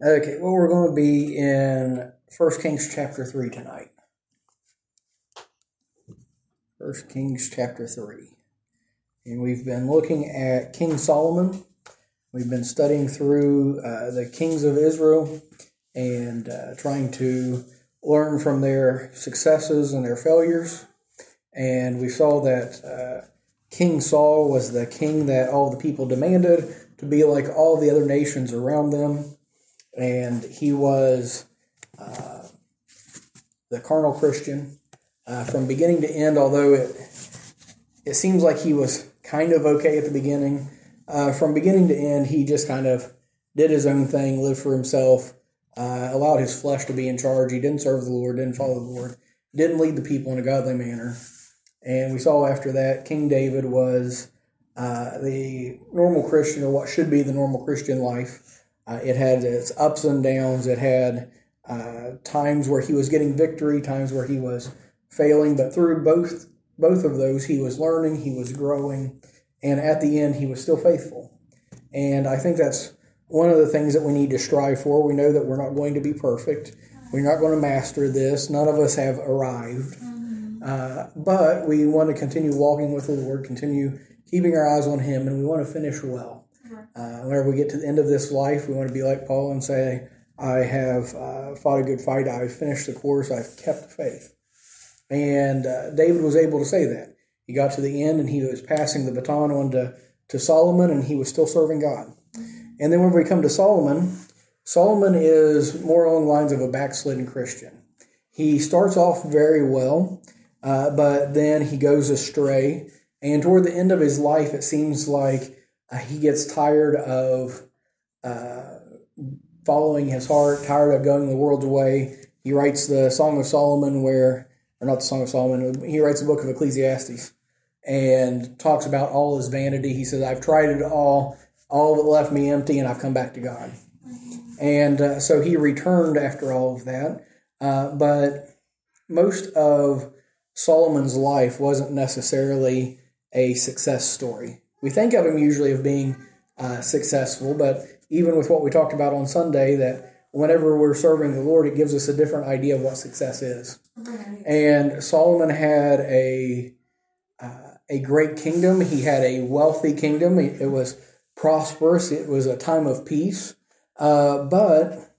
Okay, well, we're going to be in First Kings chapter 3 tonight. First Kings chapter 3. And we've been looking at King Solomon. We've been studying through uh, the kings of Israel and uh, trying to learn from their successes and their failures. And we saw that uh, King Saul was the king that all the people demanded to be like all the other nations around them and he was uh, the carnal Christian uh, from beginning to end. Although it it seems like he was kind of okay at the beginning, uh, from beginning to end, he just kind of did his own thing, lived for himself, uh, allowed his flesh to be in charge. He didn't serve the Lord, didn't follow the Lord, didn't lead the people in a godly manner. And we saw after that, King David was uh, the normal Christian, or what should be the normal Christian life. Uh, it had its ups and downs. It had uh, times where he was getting victory, times where he was failing. But through both both of those, he was learning, he was growing, and at the end, he was still faithful. And I think that's one of the things that we need to strive for. We know that we're not going to be perfect. We're not going to master this. None of us have arrived. Uh, but we want to continue walking with the Lord, continue keeping our eyes on Him, and we want to finish well. Uh, whenever we get to the end of this life, we want to be like Paul and say, I have uh, fought a good fight, I've finished the course, I've kept the faith. And uh, David was able to say that. He got to the end and he was passing the baton on to, to Solomon and he was still serving God. And then when we come to Solomon, Solomon is more along the lines of a backslidden Christian. He starts off very well, uh, but then he goes astray. And toward the end of his life, it seems like uh, he gets tired of uh, following his heart, tired of going the world's way. He writes the Song of Solomon, where, or not the Song of Solomon, he writes the book of Ecclesiastes and talks about all his vanity. He says, I've tried it all, all that left me empty, and I've come back to God. And uh, so he returned after all of that. Uh, but most of Solomon's life wasn't necessarily a success story we think of him usually of being uh, successful, but even with what we talked about on Sunday, that whenever we're serving the Lord, it gives us a different idea of what success is. Right. And Solomon had a uh, a great kingdom. He had a wealthy kingdom. It, it was prosperous. It was a time of peace. Uh, but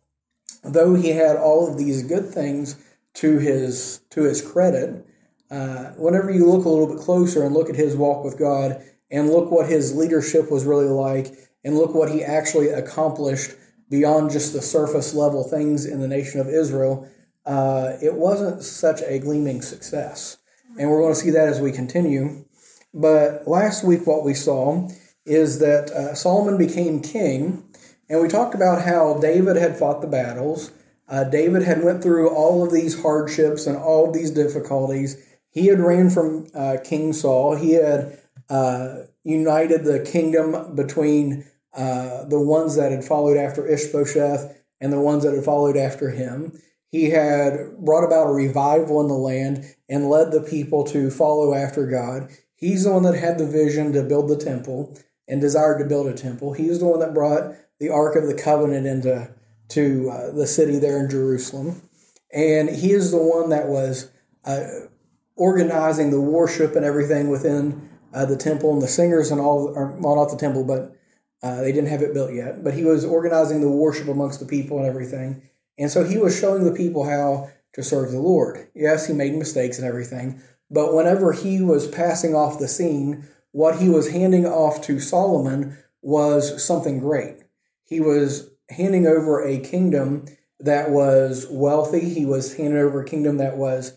though he had all of these good things to his to his credit, uh, whenever you look a little bit closer and look at his walk with God, and look what his leadership was really like, and look what he actually accomplished beyond just the surface level things in the nation of Israel. Uh, it wasn't such a gleaming success. And we're going to see that as we continue. But last week, what we saw is that uh, Solomon became king, and we talked about how David had fought the battles. Uh, David had went through all of these hardships and all of these difficulties. He had ran from uh, King Saul. He had uh, united the kingdom between uh, the ones that had followed after Ishbosheth and the ones that had followed after him. He had brought about a revival in the land and led the people to follow after God. He's the one that had the vision to build the temple and desired to build a temple. He's the one that brought the Ark of the Covenant into to uh, the city there in Jerusalem. And he is the one that was uh, organizing the worship and everything within uh, the temple and the singers and all, or, well, not the temple, but uh, they didn't have it built yet. But he was organizing the worship amongst the people and everything. And so he was showing the people how to serve the Lord. Yes, he made mistakes and everything, but whenever he was passing off the scene, what he was handing off to Solomon was something great. He was handing over a kingdom that was wealthy. He was handing over a kingdom that was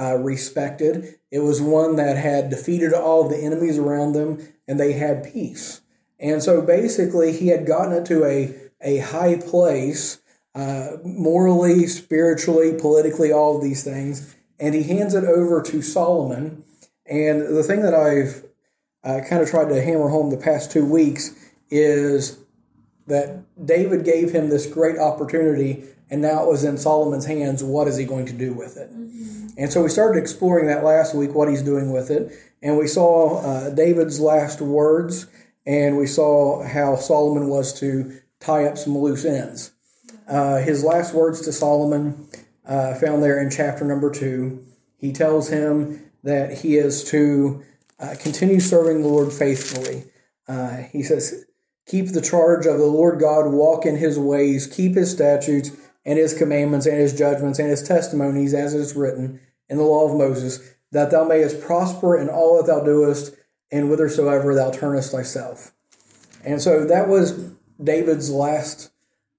uh, respected. It was one that had defeated all of the enemies around them and they had peace. And so basically, he had gotten it to a, a high place, uh, morally, spiritually, politically, all of these things. And he hands it over to Solomon. And the thing that I've uh, kind of tried to hammer home the past two weeks is that David gave him this great opportunity, and now it was in Solomon's hands. What is he going to do with it? Mm-hmm. And so we started exploring that last week, what he's doing with it. And we saw uh, David's last words, and we saw how Solomon was to tie up some loose ends. uh, his last words to Solomon, uh, found there in chapter number two, he tells him that he is to uh, continue serving the Lord faithfully. Uh, he says, Keep the charge of the Lord God, walk in his ways, keep his statutes and his commandments and his judgments and his testimonies, as it is written in the law of Moses, that thou mayest prosper in all that thou doest, and whithersoever thou turnest thyself. And so that was David's last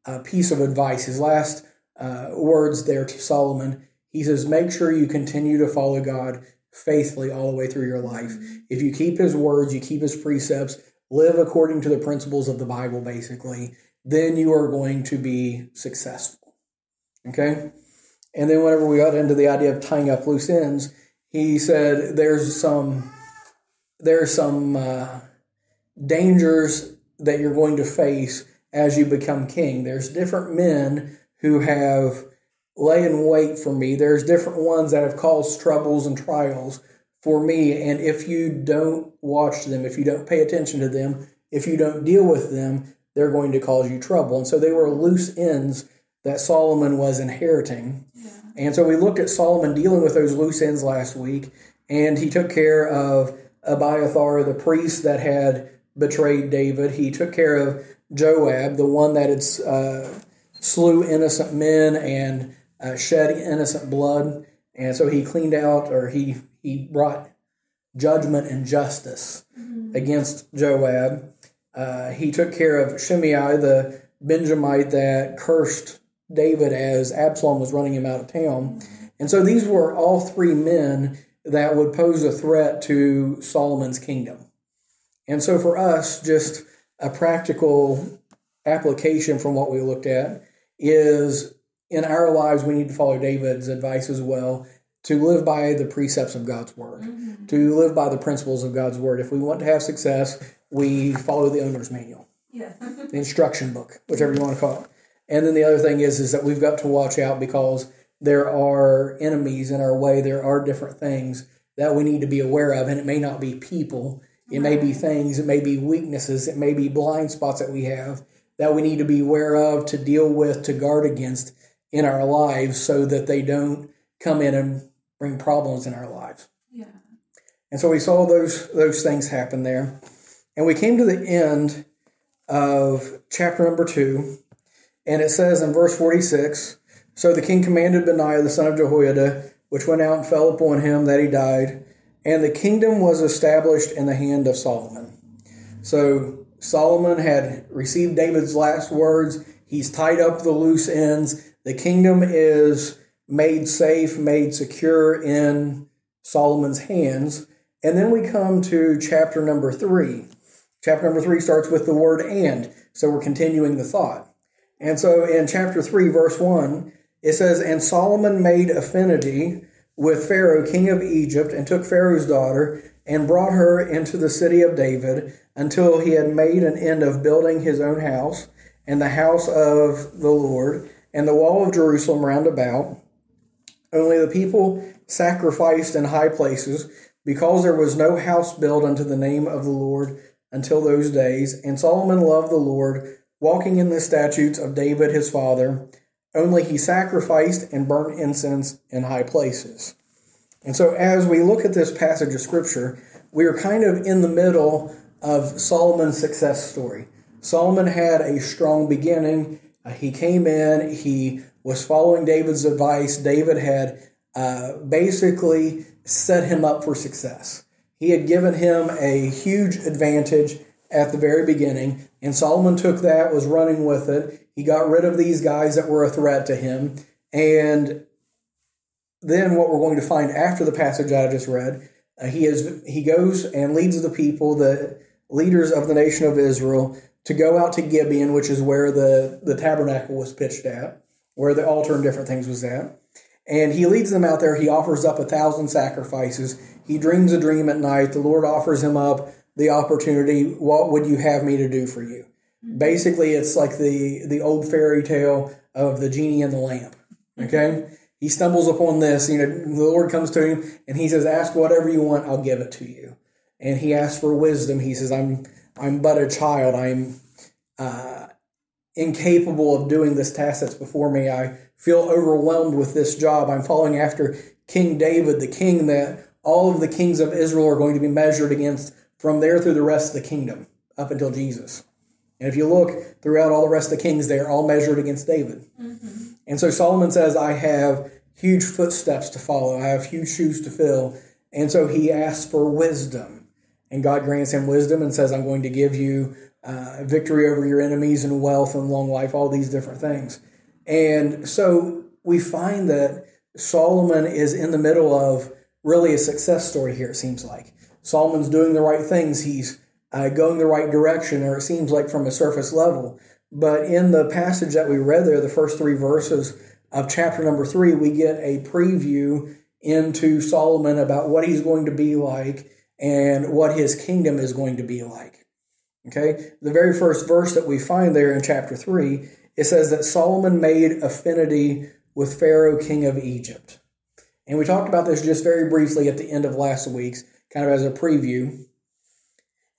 uh, piece of advice, his last uh, words there to Solomon. He says, Make sure you continue to follow God faithfully all the way through your life. If you keep his words, you keep his precepts, live according to the principles of the Bible, basically, then you are going to be successful. Okay? And then whenever we got into the idea of tying up loose ends, he said there's some there's some uh, dangers that you're going to face as you become king. There's different men who have lay in wait for me. There's different ones that have caused troubles and trials for me. And if you don't watch them, if you don't pay attention to them, if you don't deal with them, they're going to cause you trouble. And so they were loose ends that Solomon was inheriting. Yeah. And so we looked at Solomon dealing with those loose ends last week, and he took care of Abiathar, the priest that had betrayed David. He took care of Joab, the one that had uh, slew innocent men and uh, shed innocent blood. And so he cleaned out, or he, he brought judgment and justice mm-hmm. against Joab. Uh, he took care of Shimei, the Benjamite that cursed David as Absalom was running him out of town. And so these were all three men that would pose a threat to Solomon's kingdom. And so for us, just a practical application from what we looked at is in our lives, we need to follow David's advice as well to live by the precepts of God's word, mm-hmm. to live by the principles of God's word. If we want to have success, we follow the owner's manual, yeah. the instruction book, whichever you want to call it. And then the other thing is, is that we've got to watch out because there are enemies in our way. There are different things that we need to be aware of, and it may not be people. It may be things. It may be weaknesses. It may be blind spots that we have that we need to be aware of to deal with, to guard against in our lives, so that they don't come in and bring problems in our lives. Yeah. And so we saw those those things happen there, and we came to the end of chapter number two, and it says in verse 46 So the king commanded Benaiah the son of Jehoiada, which went out and fell upon him, that he died, and the kingdom was established in the hand of Solomon. So Solomon had received David's last words. He's tied up the loose ends. The kingdom is made safe, made secure in Solomon's hands. And then we come to chapter number three. Chapter number three starts with the word and. So we're continuing the thought. And so in chapter 3, verse 1, it says, And Solomon made affinity with Pharaoh, king of Egypt, and took Pharaoh's daughter and brought her into the city of David until he had made an end of building his own house and the house of the Lord and the wall of Jerusalem round about. Only the people sacrificed in high places because there was no house built unto the name of the Lord until those days. And Solomon loved the Lord walking in the statutes of David his father, only he sacrificed and burnt incense in high places. And so, as we look at this passage of scripture, we are kind of in the middle of Solomon's success story. Solomon had a strong beginning. Uh, he came in, he was following David's advice. David had uh, basically set him up for success. He had given him a huge advantage at the very beginning, and Solomon took that, was running with it. He got rid of these guys that were a threat to him. And then what we're going to find after the passage I just read, uh, he is he goes and leads the people, the leaders of the nation of Israel, to go out to Gibeon, which is where the, the tabernacle was pitched at, where the altar and different things was at. And he leads them out there. He offers up a thousand sacrifices. He dreams a dream at night. The Lord offers him up the opportunity, what would you have me to do for you? Basically, it's like the, the old fairy tale of the genie and the lamp. Okay? He stumbles upon this, you know, the Lord comes to him and he says, Ask whatever you want, I'll give it to you. And he asks for wisdom. He says, I'm I'm but a child. I'm uh, incapable of doing this task that's before me. I feel overwhelmed with this job. I'm following after King David, the king that all of the kings of Israel are going to be measured against from there through the rest of the kingdom up until Jesus. And if you look throughout all the rest of the kings, they're all measured against David. Mm-hmm. And so Solomon says, I have huge footsteps to follow, I have huge shoes to fill. And so he asks for wisdom. And God grants him wisdom and says, I'm going to give you uh, victory over your enemies and wealth and long life, all these different things. And so we find that Solomon is in the middle of really a success story here, it seems like. Solomon's doing the right things. He's uh, going the right direction, or it seems like from a surface level. But in the passage that we read there, the first three verses of chapter number three, we get a preview into Solomon about what he's going to be like and what his kingdom is going to be like. Okay, the very first verse that we find there in chapter 3, it says that Solomon made affinity with Pharaoh, king of Egypt. And we talked about this just very briefly at the end of last week's, kind of as a preview.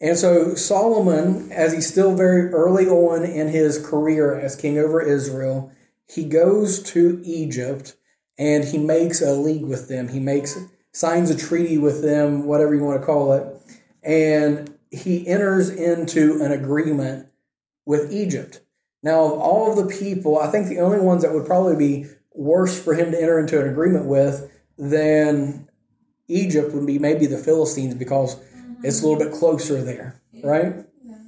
And so Solomon, as he's still very early on in his career as king over Israel, he goes to Egypt and he makes a league with them. He makes signs a treaty with them, whatever you want to call it. And he enters into an agreement with Egypt. Now, of all of the people, I think the only ones that would probably be worse for him to enter into an agreement with than Egypt would be maybe the Philistines because mm-hmm. it's a little bit closer there, right? Yeah.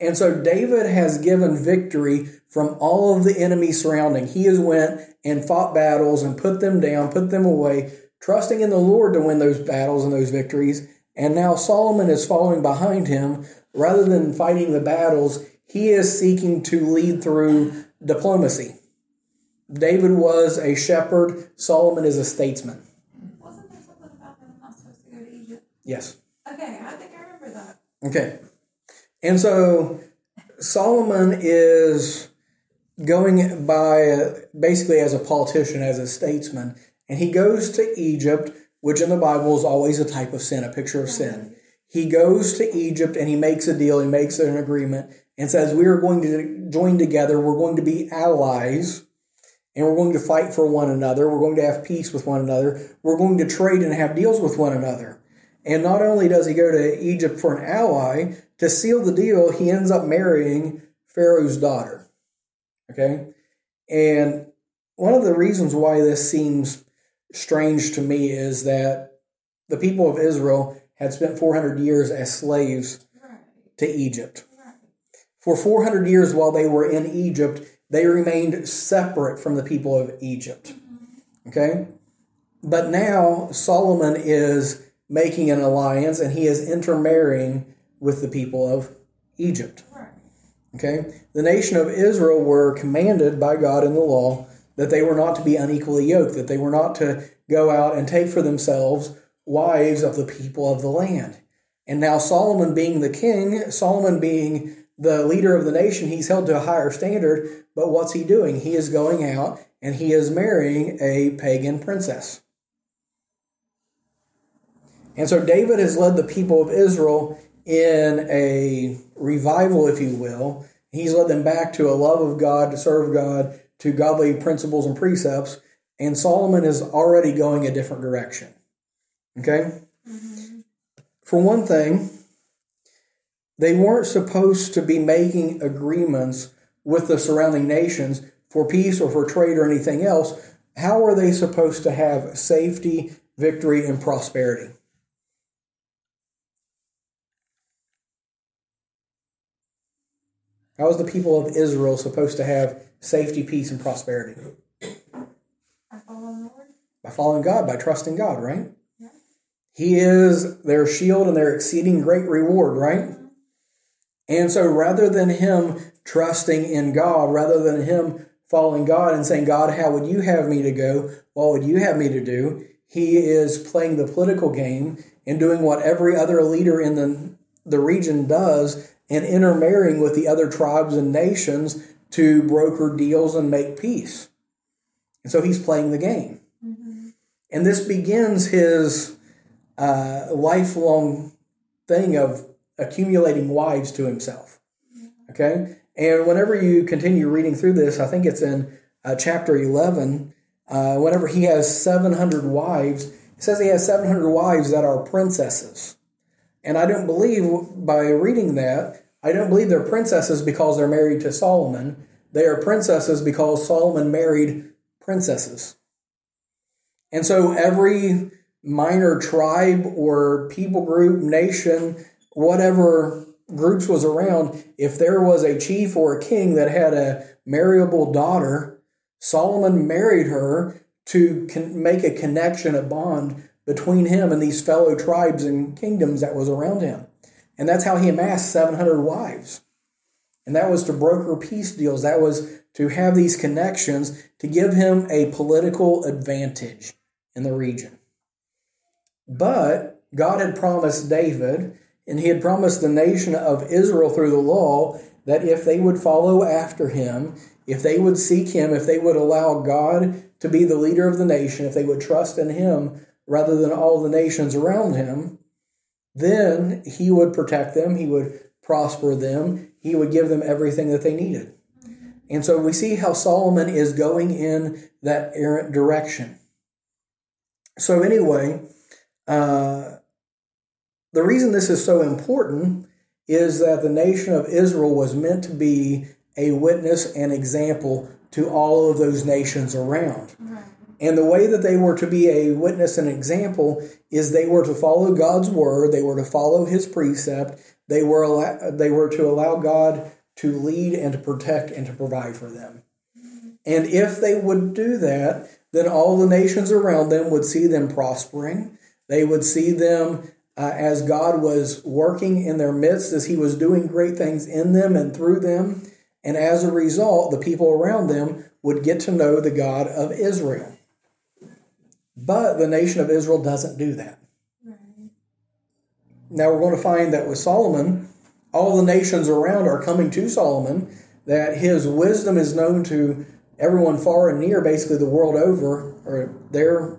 And so David has given victory from all of the enemy surrounding. He has went and fought battles and put them down, put them away, trusting in the Lord to win those battles and those victories. And now Solomon is following behind him. Rather than fighting the battles, he is seeking to lead through diplomacy. David was a shepherd, Solomon is a statesman. Wasn't there something about them not supposed to go to Egypt? Yes. Okay, I think I remember that. Okay. And so Solomon is going by basically as a politician, as a statesman, and he goes to Egypt which in the Bible is always a type of sin, a picture of sin. He goes to Egypt and he makes a deal, he makes an agreement, and says, We are going to join together, we're going to be allies, and we're going to fight for one another, we're going to have peace with one another, we're going to trade and have deals with one another. And not only does he go to Egypt for an ally, to seal the deal, he ends up marrying Pharaoh's daughter. Okay? And one of the reasons why this seems strange to me is that the people of Israel had spent 400 years as slaves to Egypt. For 400 years while they were in Egypt, they remained separate from the people of Egypt. Mm-hmm. Okay? But now Solomon is making an alliance and he is intermarrying with the people of Egypt. Okay? The nation of Israel were commanded by God in the law that they were not to be unequally yoked, that they were not to go out and take for themselves wives of the people of the land. And now, Solomon being the king, Solomon being the leader of the nation, he's held to a higher standard. But what's he doing? He is going out and he is marrying a pagan princess. And so, David has led the people of Israel in a revival, if you will. He's led them back to a love of God, to serve God, to godly principles and precepts, and Solomon is already going a different direction. Okay? Mm-hmm. For one thing, they weren't supposed to be making agreements with the surrounding nations for peace or for trade or anything else. How are they supposed to have safety, victory, and prosperity? How is the people of Israel supposed to have safety, peace, and prosperity? By following the Lord. By following God, by trusting God, right? Yeah. He is their shield and their exceeding great reward, right? Mm-hmm. And so rather than him trusting in God, rather than him following God and saying, God, how would you have me to go? What would you have me to do? He is playing the political game and doing what every other leader in the, the region does and intermarrying with the other tribes and nations to broker deals and make peace. And so he's playing the game. Mm-hmm. And this begins his uh, lifelong thing of accumulating wives to himself. Okay? And whenever you continue reading through this, I think it's in uh, chapter 11, uh, whenever he has 700 wives, it says he has 700 wives that are princesses. And I don't believe, by reading that, I don't believe they're princesses because they're married to Solomon. They are princesses because Solomon married princesses. And so every minor tribe or people group, nation, whatever groups was around, if there was a chief or a king that had a marriable daughter, Solomon married her to make a connection, a bond between him and these fellow tribes and kingdoms that was around him. And that's how he amassed 700 wives. And that was to broker peace deals. That was to have these connections to give him a political advantage in the region. But God had promised David, and he had promised the nation of Israel through the law that if they would follow after him, if they would seek him, if they would allow God to be the leader of the nation, if they would trust in him rather than all the nations around him, then he would protect them, he would prosper them, he would give them everything that they needed. And so we see how Solomon is going in that errant direction. So, anyway, uh, the reason this is so important is that the nation of Israel was meant to be a witness and example to all of those nations around. And the way that they were to be a witness and example is they were to follow God's word, they were to follow his precept, they were they were to allow God to lead and to protect and to provide for them. And if they would do that, then all the nations around them would see them prospering. They would see them uh, as God was working in their midst, as He was doing great things in them and through them. And as a result, the people around them would get to know the God of Israel. But the nation of Israel doesn't do that. Right. Now we're going to find that with Solomon, all the nations around are coming to Solomon, that his wisdom is known to everyone far and near, basically the world over, or their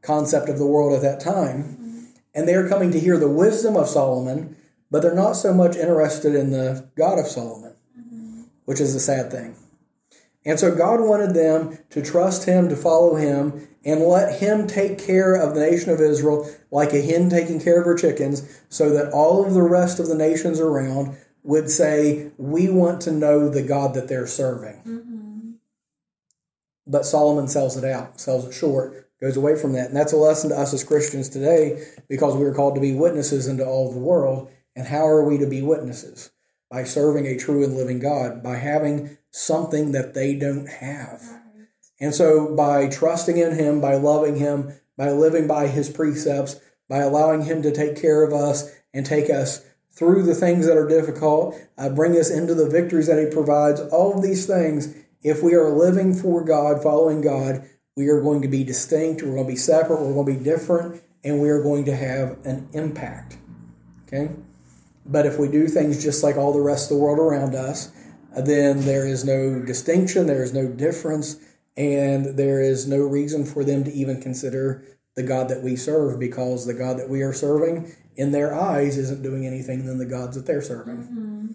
concept of the world at that time. Mm-hmm. And they are coming to hear the wisdom of Solomon, but they're not so much interested in the God of Solomon, mm-hmm. which is a sad thing. And so God wanted them to trust Him, to follow Him, and let Him take care of the nation of Israel like a hen taking care of her chickens, so that all of the rest of the nations around would say, We want to know the God that they're serving. Mm-hmm. But Solomon sells it out, sells it short, goes away from that. And that's a lesson to us as Christians today because we are called to be witnesses into all the world. And how are we to be witnesses? By serving a true and living God, by having something that they don't have. And so, by trusting in Him, by loving Him, by living by His precepts, by allowing Him to take care of us and take us through the things that are difficult, uh, bring us into the victories that He provides, all of these things, if we are living for God, following God, we are going to be distinct, we're going to be separate, we're going to be different, and we are going to have an impact. Okay? But if we do things just like all the rest of the world around us, then there is no distinction, there is no difference, and there is no reason for them to even consider the God that we serve because the God that we are serving in their eyes isn't doing anything than the gods that they're serving. Mm-hmm.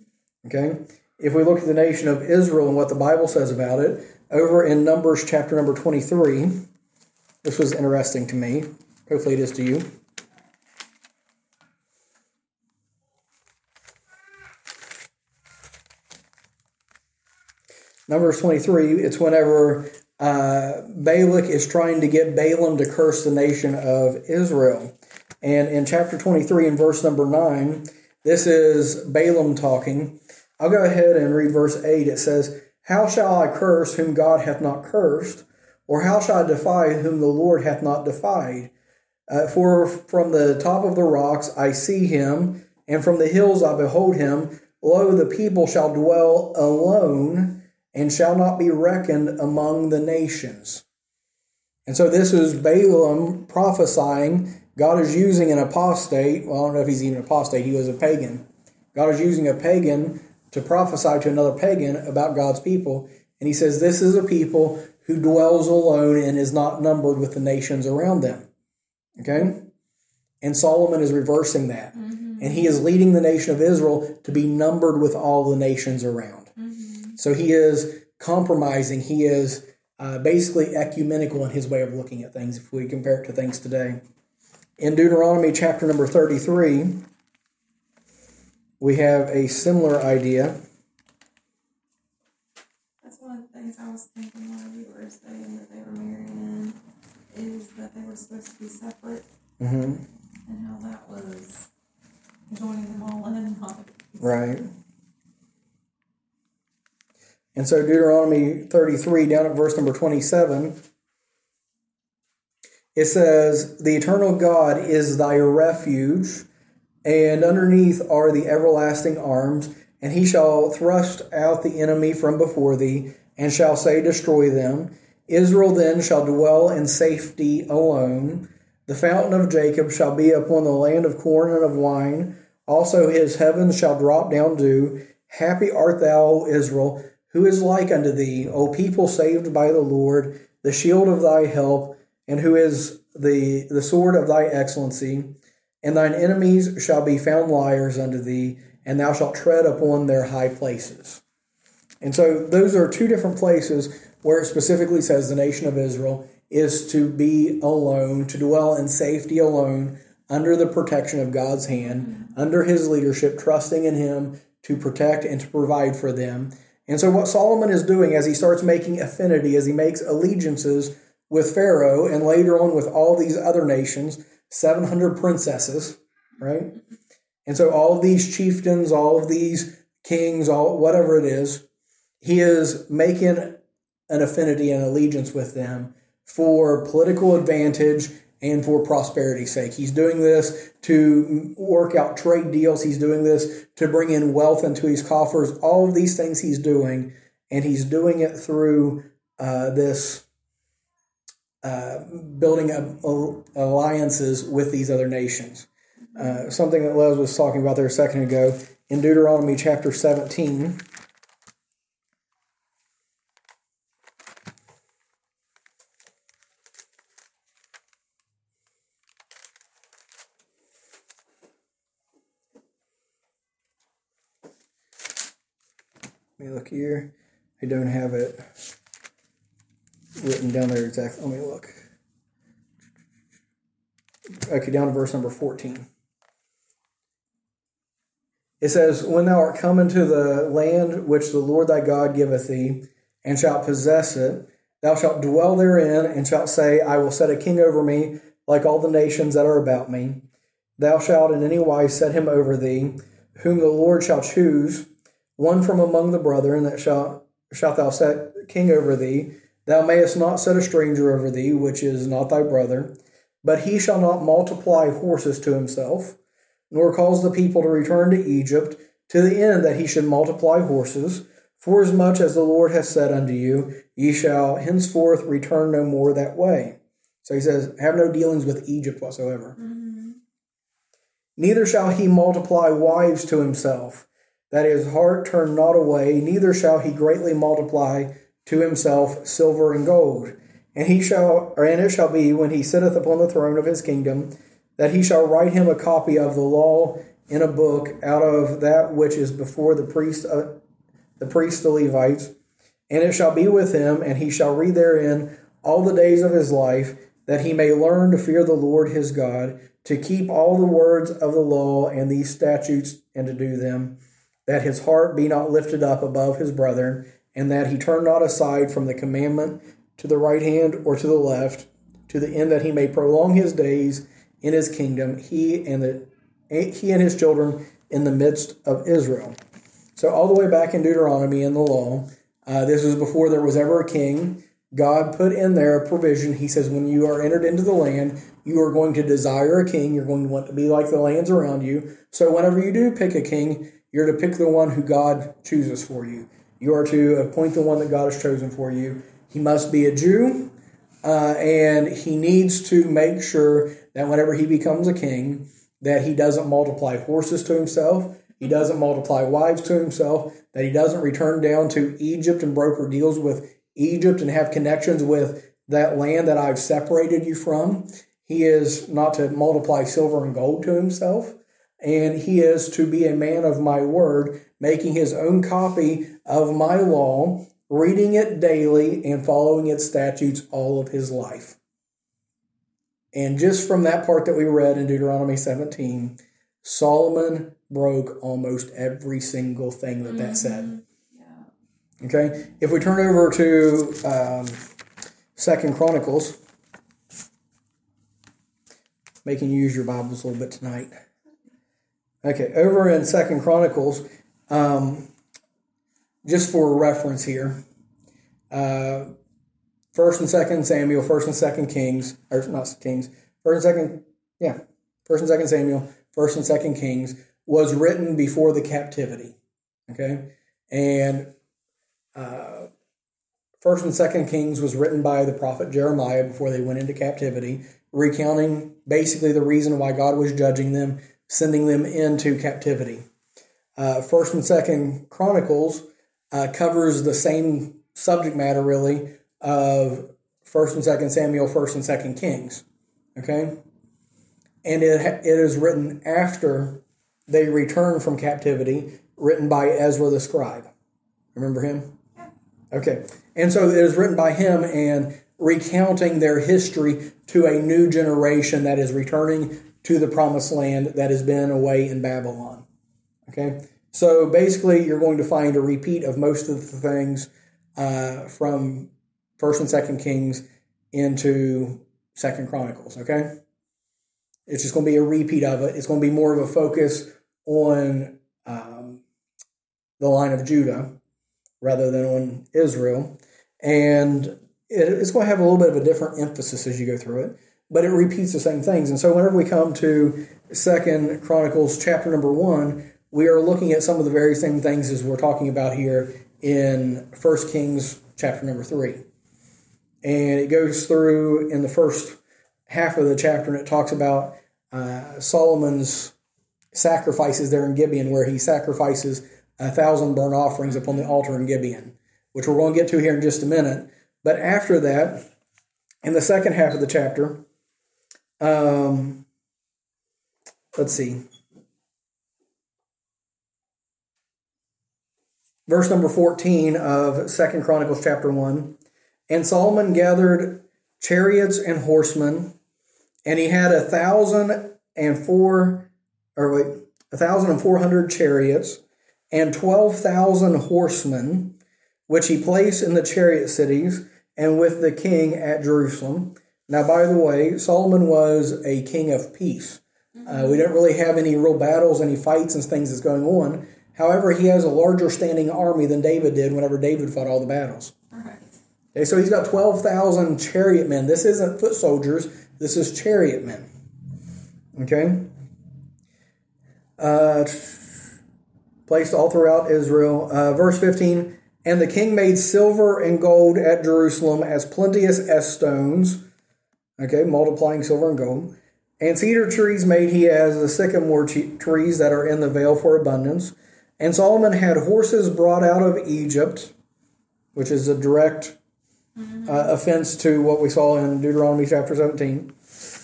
Okay? If we look at the nation of Israel and what the Bible says about it, over in Numbers chapter number 23, this was interesting to me. Hopefully it is to you. Numbers 23, it's whenever uh, Balak is trying to get Balaam to curse the nation of Israel. And in chapter 23, in verse number 9, this is Balaam talking. I'll go ahead and read verse 8. It says, How shall I curse whom God hath not cursed? Or how shall I defy whom the Lord hath not defied? Uh, for from the top of the rocks I see him, and from the hills I behold him. Lo, the people shall dwell alone and shall not be reckoned among the nations. And so this is Balaam prophesying. God is using an apostate. Well, I don't know if he's even an apostate, he was a pagan. God is using a pagan to prophesy to another pagan about God's people. And he says, This is a people who dwells alone and is not numbered with the nations around them. Okay? And Solomon is reversing that. Mm-hmm. And he is leading the nation of Israel to be numbered with all the nations around. Mm-hmm. So he is compromising. He is uh, basically ecumenical in his way of looking at things if we compare it to things today. In Deuteronomy chapter number 33, we have a similar idea. That's one of the things I was thinking while you were saying that they were marrying in, is that they were supposed to be separate hmm and how that was joining them all in. Right. And so Deuteronomy 33, down at verse number 27, it says, The eternal God is thy refuge, and underneath are the everlasting arms, and he shall thrust out the enemy from before thee, and shall say, Destroy them. Israel then shall dwell in safety alone. The fountain of Jacob shall be upon the land of corn and of wine. Also his heavens shall drop down dew. Happy art thou, O Israel, who is like unto thee, O people saved by the Lord, the shield of thy help, and who is the, the sword of thy excellency. And thine enemies shall be found liars unto thee, and thou shalt tread upon their high places. And so those are two different places where it specifically says the nation of Israel is to be alone, to dwell in safety alone, under the protection of God's hand, under his leadership, trusting in him to protect and to provide for them. And so, what Solomon is doing as he starts making affinity, as he makes allegiances with Pharaoh and later on with all these other nations, 700 princesses, right? And so, all of these chieftains, all of these kings, all whatever it is, he is making an affinity and allegiance with them for political advantage and for prosperity's sake. He's doing this to work out trade deals. He's doing this to bring in wealth into his coffers. All of these things he's doing, and he's doing it through uh, this uh, building up alliances with these other nations. Uh, something that Les was talking about there a second ago in Deuteronomy chapter 17. Here. I don't have it written down there exactly. Let me look. Okay, down to verse number 14. It says, When thou art come into the land which the Lord thy God giveth thee, and shalt possess it, thou shalt dwell therein, and shalt say, I will set a king over me, like all the nations that are about me. Thou shalt in any wise set him over thee, whom the Lord shall choose one from among the brethren that shalt, shalt thou set king over thee. Thou mayest not set a stranger over thee, which is not thy brother. But he shall not multiply horses to himself, nor cause the people to return to Egypt, to the end that he should multiply horses. Forasmuch as the Lord hath said unto you, ye shall henceforth return no more that way. So he says, have no dealings with Egypt whatsoever. Mm-hmm. Neither shall he multiply wives to himself that his heart turn not away, neither shall he greatly multiply to himself silver and gold. And he shall, and it shall be when he sitteth upon the throne of his kingdom, that he shall write him a copy of the law in a book out of that which is before the priest, uh, the priests the Levites. And it shall be with him, and he shall read therein all the days of his life, that he may learn to fear the Lord his God, to keep all the words of the law and these statutes, and to do them that his heart be not lifted up above his brethren, and that he turn not aside from the commandment to the right hand or to the left, to the end that he may prolong his days in his kingdom, he and the he and his children in the midst of Israel. So all the way back in Deuteronomy in the law, uh, this was before there was ever a king. God put in there a provision. He says, when you are entered into the land, you are going to desire a king. You're going to want to be like the lands around you. So whenever you do pick a king, you're to pick the one who God chooses for you. You are to appoint the one that God has chosen for you. He must be a Jew, uh, and he needs to make sure that whenever he becomes a king, that he doesn't multiply horses to himself, he doesn't multiply wives to himself, that he doesn't return down to Egypt and broker deals with Egypt and have connections with that land that I've separated you from. He is not to multiply silver and gold to himself and he is to be a man of my word, making his own copy of my law, reading it daily and following its statutes all of his life. And just from that part that we read in Deuteronomy 17, Solomon broke almost every single thing that mm-hmm. that said. Yeah. Okay, if we turn over to um, Second Chronicles, making you use your Bibles a little bit tonight. Okay, over in Second Chronicles, um, just for reference here, uh, First and Second Samuel, First and Second Kings, or not Kings, First and Second, yeah, First and Second Samuel, First and Second Kings was written before the captivity. Okay, and uh, First and Second Kings was written by the prophet Jeremiah before they went into captivity, recounting basically the reason why God was judging them, sending them into captivity. Uh, First and Second Chronicles uh, covers the same subject matter, really, of First and Second Samuel, First and Second Kings. Okay, and it it is written after they return from captivity, written by Ezra the scribe. Remember him? Okay, and so it is written by him and recounting their history to a new generation that is returning to the promised land that has been away in Babylon. Okay, so basically, you're going to find a repeat of most of the things uh, from First and Second Kings into Second Chronicles. Okay, it's just going to be a repeat of it. It's going to be more of a focus on um, the line of Judah rather than on Israel, and it's going to have a little bit of a different emphasis as you go through it. But it repeats the same things, and so whenever we come to Second Chronicles chapter number one, we are looking at some of the very same things as we're talking about here in First Kings chapter number three. And it goes through in the first half of the chapter and it talks about uh, Solomon's sacrifices there in Gibeon, where he sacrifices a thousand burnt offerings upon the altar in Gibeon, which we're going to get to here in just a minute. But after that, in the second half of the chapter, um, let's see, verse number 14 of Second Chronicles chapter 1. And Solomon gathered chariots and horsemen, and he had a thousand and four, or wait, a thousand and four hundred chariots, and twelve thousand horsemen, which he placed in the chariot cities, and with the king at Jerusalem. Now, by the way, Solomon was a king of peace. Uh, we don't really have any real battles, any fights and things that's going on. However, he has a larger standing army than David did whenever David fought all the battles. Okay, so he's got 12,000 chariot men. This isn't foot soldiers, this is chariot men. Okay? Uh, placed all throughout Israel. Uh, verse 15 And the king made silver and gold at Jerusalem as plenteous as stones. Okay, multiplying silver and gold. And cedar trees made he as the sycamore trees that are in the vale for abundance. And Solomon had horses brought out of Egypt, which is a direct mm-hmm. uh, offense to what we saw in Deuteronomy chapter 17.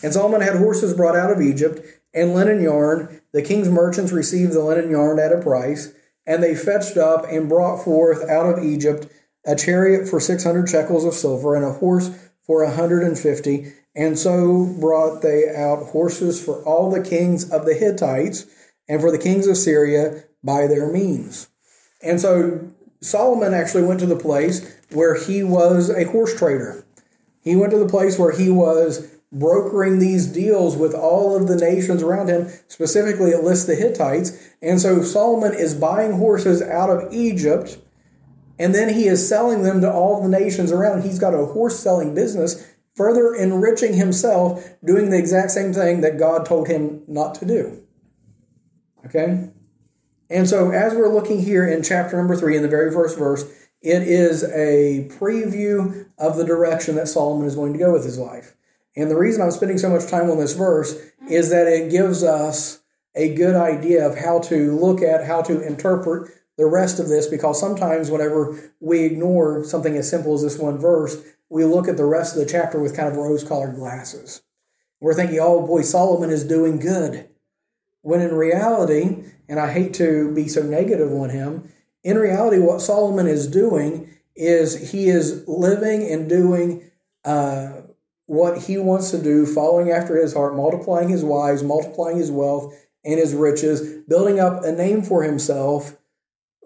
And Solomon had horses brought out of Egypt and linen yarn. The king's merchants received the linen yarn at a price, and they fetched up and brought forth out of Egypt a chariot for 600 shekels of silver and a horse for a 150. And so brought they out horses for all the kings of the Hittites and for the kings of Syria by their means. And so Solomon actually went to the place where he was a horse trader. He went to the place where he was brokering these deals with all of the nations around him. Specifically, it lists the Hittites. And so Solomon is buying horses out of Egypt, and then he is selling them to all the nations around. He's got a horse selling business, further enriching himself, doing the exact same thing that God told him not to do. Okay? And so, as we're looking here in chapter number three, in the very first verse, it is a preview of the direction that Solomon is going to go with his life. And the reason I'm spending so much time on this verse is that it gives us a good idea of how to look at, how to interpret the rest of this, because sometimes whenever we ignore something as simple as this one verse, we look at the rest of the chapter with kind of rose colored glasses. We're thinking, oh boy, Solomon is doing good. When in reality, and I hate to be so negative on him, in reality, what Solomon is doing is he is living and doing uh, what he wants to do, following after his heart, multiplying his wives, multiplying his wealth and his riches, building up a name for himself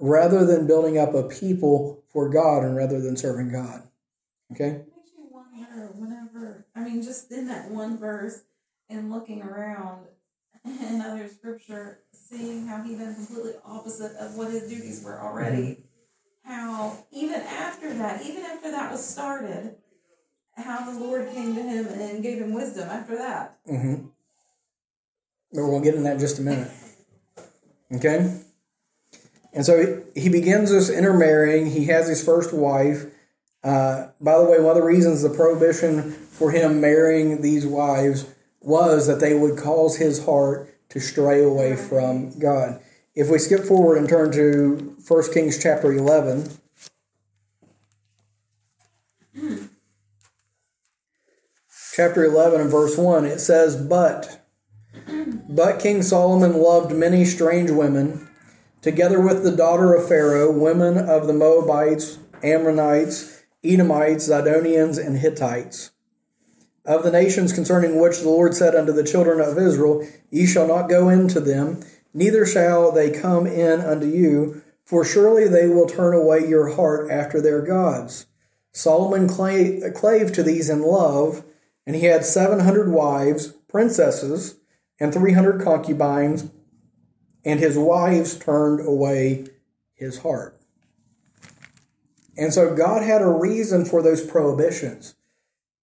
rather than building up a people for God and rather than serving God. Okay? Makes you wonder whenever, I mean, just in that one verse and looking around in other scripture, seeing how he done completely opposite of what his duties were already. How even after that, even after that was started, how the Lord came to him and gave him wisdom after that. Mm-hmm. We'll get in that in just a minute. Okay? And so he begins this intermarrying. He has his first wife. Uh, by the way, one of the reasons the prohibition for him marrying these wives was that they would cause his heart to stray away from God. If we skip forward and turn to 1 Kings chapter 11, chapter 11 and verse 1, it says, But, but King Solomon loved many strange women, together with the daughter of Pharaoh, women of the Moabites, Ammonites, Edomites, Zidonians, and Hittites. Of the nations concerning which the Lord said unto the children of Israel, Ye shall not go into them, neither shall they come in unto you, for surely they will turn away your heart after their gods. Solomon clave to these in love, and he had seven hundred wives, princesses, and three hundred concubines, and his wives turned away his heart. And so God had a reason for those prohibitions.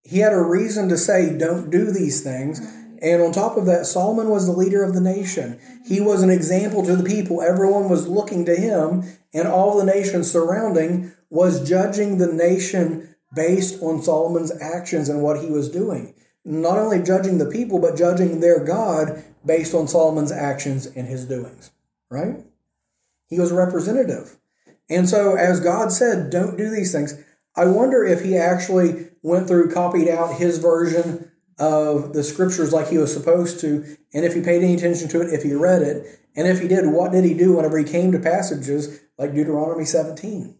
He had a reason to say, don't do these things. And on top of that, Solomon was the leader of the nation. He was an example to the people. Everyone was looking to him, and all the nations surrounding was judging the nation based on Solomon's actions and what he was doing. Not only judging the people, but judging their God based on Solomon's actions and his doings. Right? He was a representative. And so, as God said, don't do these things, I wonder if he actually went through, copied out his version of the scriptures like he was supposed to, and if he paid any attention to it, if he read it, and if he did, what did he do whenever he came to passages like Deuteronomy 17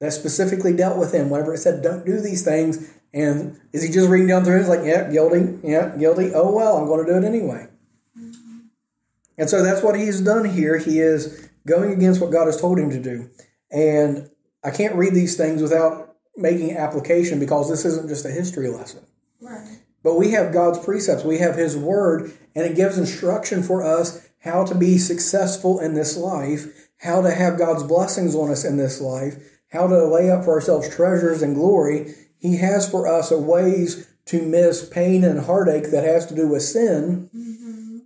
that specifically dealt with him whenever it said, don't do these things? And is he just reading down through it? Like, yeah, guilty, yeah, guilty. Oh, well, I'm going to do it anyway. Mm-hmm. And so that's what he's done here. He is going against what God has told him to do. And I can't read these things without making application because this isn't just a history lesson. Right. But we have God's precepts, we have His Word, and it gives instruction for us how to be successful in this life, how to have God's blessings on us in this life, how to lay up for ourselves treasures and glory. He has for us a ways to miss pain and heartache that has to do with sin. Mm-hmm.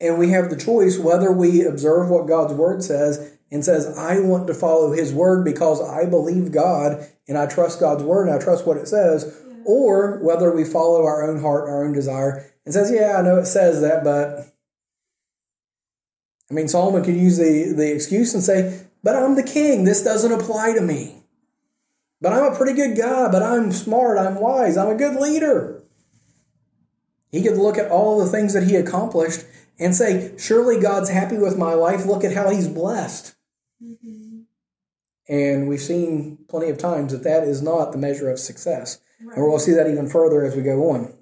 And we have the choice whether we observe what God's Word says and says, I want to follow His Word because I believe God and I trust God's Word and I trust what it says or whether we follow our own heart, our own desire, and says, Yeah, I know it says that, but I mean, Solomon could use the, the excuse and say, But I'm the king. This doesn't apply to me. But I'm a pretty good guy, but I'm smart, I'm wise, I'm a good leader. He could look at all the things that he accomplished and say, Surely God's happy with my life. Look at how he's blessed. Mm-hmm. And we've seen plenty of times that that is not the measure of success. Right. And we'll see that even further as we go on.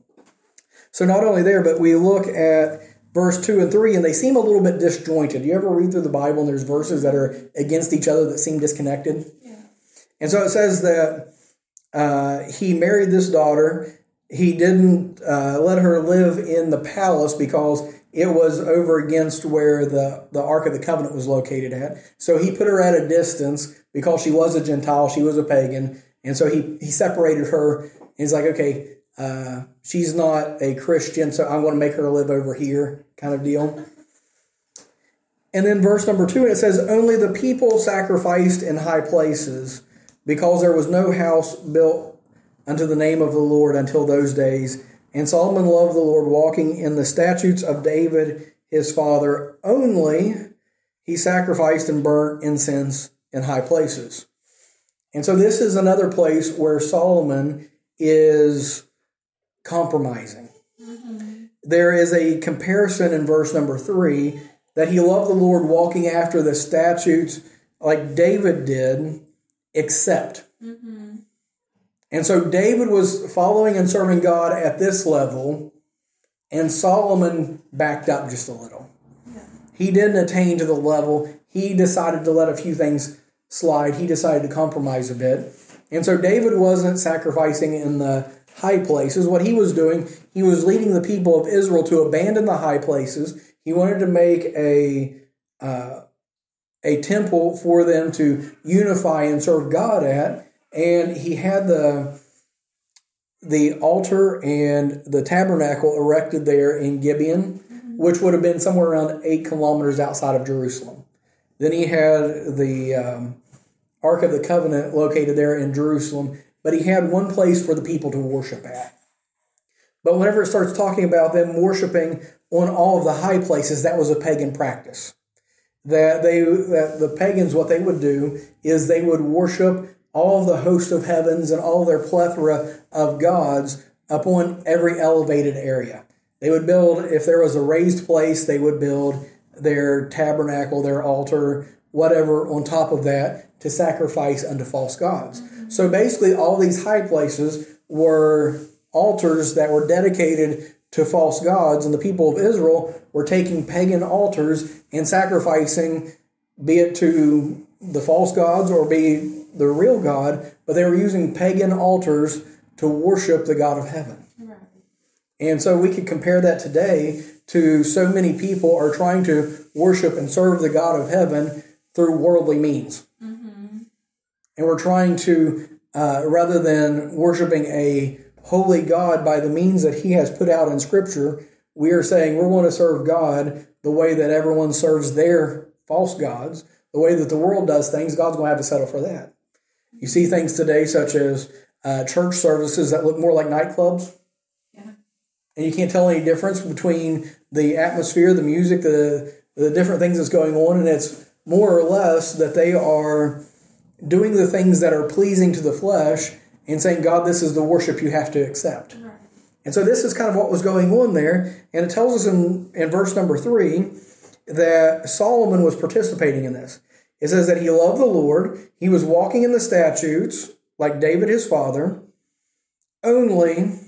So not only there, but we look at verse 2 and 3, and they seem a little bit disjointed. You ever read through the Bible and there's verses that are against each other that seem disconnected? And so it says that uh, he married this daughter. He didn't uh, let her live in the palace because it was over against where the, the Ark of the Covenant was located at. So he put her at a distance because she was a Gentile, she was a pagan, and so he, he separated her. He's like, okay, uh, she's not a Christian, so I'm going to make her live over here, kind of deal. And then verse number two, it says, Only the people sacrificed in high places, because there was no house built unto the name of the Lord until those days. And Solomon loved the Lord, walking in the statutes of David his father. Only he sacrificed and burnt incense in high places. And so this is another place where Solomon is compromising. Mm-hmm. There is a comparison in verse number three that he loved the Lord walking after the statutes like David did, except. Mm-hmm. And so David was following and serving God at this level, and Solomon backed up just a little. Yeah. He didn't attain to the level. He decided to let a few things slide. He decided to compromise a bit. And so David wasn't sacrificing in the high places. What he was doing, he was leading the people of Israel to abandon the high places. He wanted to make a uh, a temple for them to unify and serve God at, and he had the the altar and the tabernacle erected there in Gibeon, which would have been somewhere around eight kilometers outside of Jerusalem. Then he had the um, Ark of the Covenant located there in Jerusalem, but he had one place for the people to worship at. But whenever it starts talking about them worshiping on all of the high places, that was a pagan practice. That they that the pagans what they would do is they would worship all the host of heavens and all their plethora of gods upon every elevated area. They would build if there was a raised place, they would build their tabernacle, their altar, whatever on top of that to sacrifice unto false gods. Mm-hmm. So basically, all these high places were altars that were dedicated to false gods, and the people of Israel were taking pagan altars and sacrificing, be it to the false gods or be the real God, but they were using pagan altars to worship the God of heaven. Right. And so we could compare that today to so many people are trying to worship and serve the God of heaven through worldly means. Mm-hmm. And we're trying to, uh, rather than worshiping a holy God by the means that He has put out in Scripture, we are saying we're going to serve God the way that everyone serves their false gods, the way that the world does things. God's going to have to settle for that. You see things today such as uh, church services that look more like nightclubs. Yeah. And you can't tell any difference between the atmosphere, the music, the the different things that's going on, and it's more or less that they are doing the things that are pleasing to the flesh and saying, God, this is the worship you have to accept. Right. And so this is kind of what was going on there. And it tells us in, in verse number three that Solomon was participating in this. It says that he loved the Lord, he was walking in the statutes, like David his father, only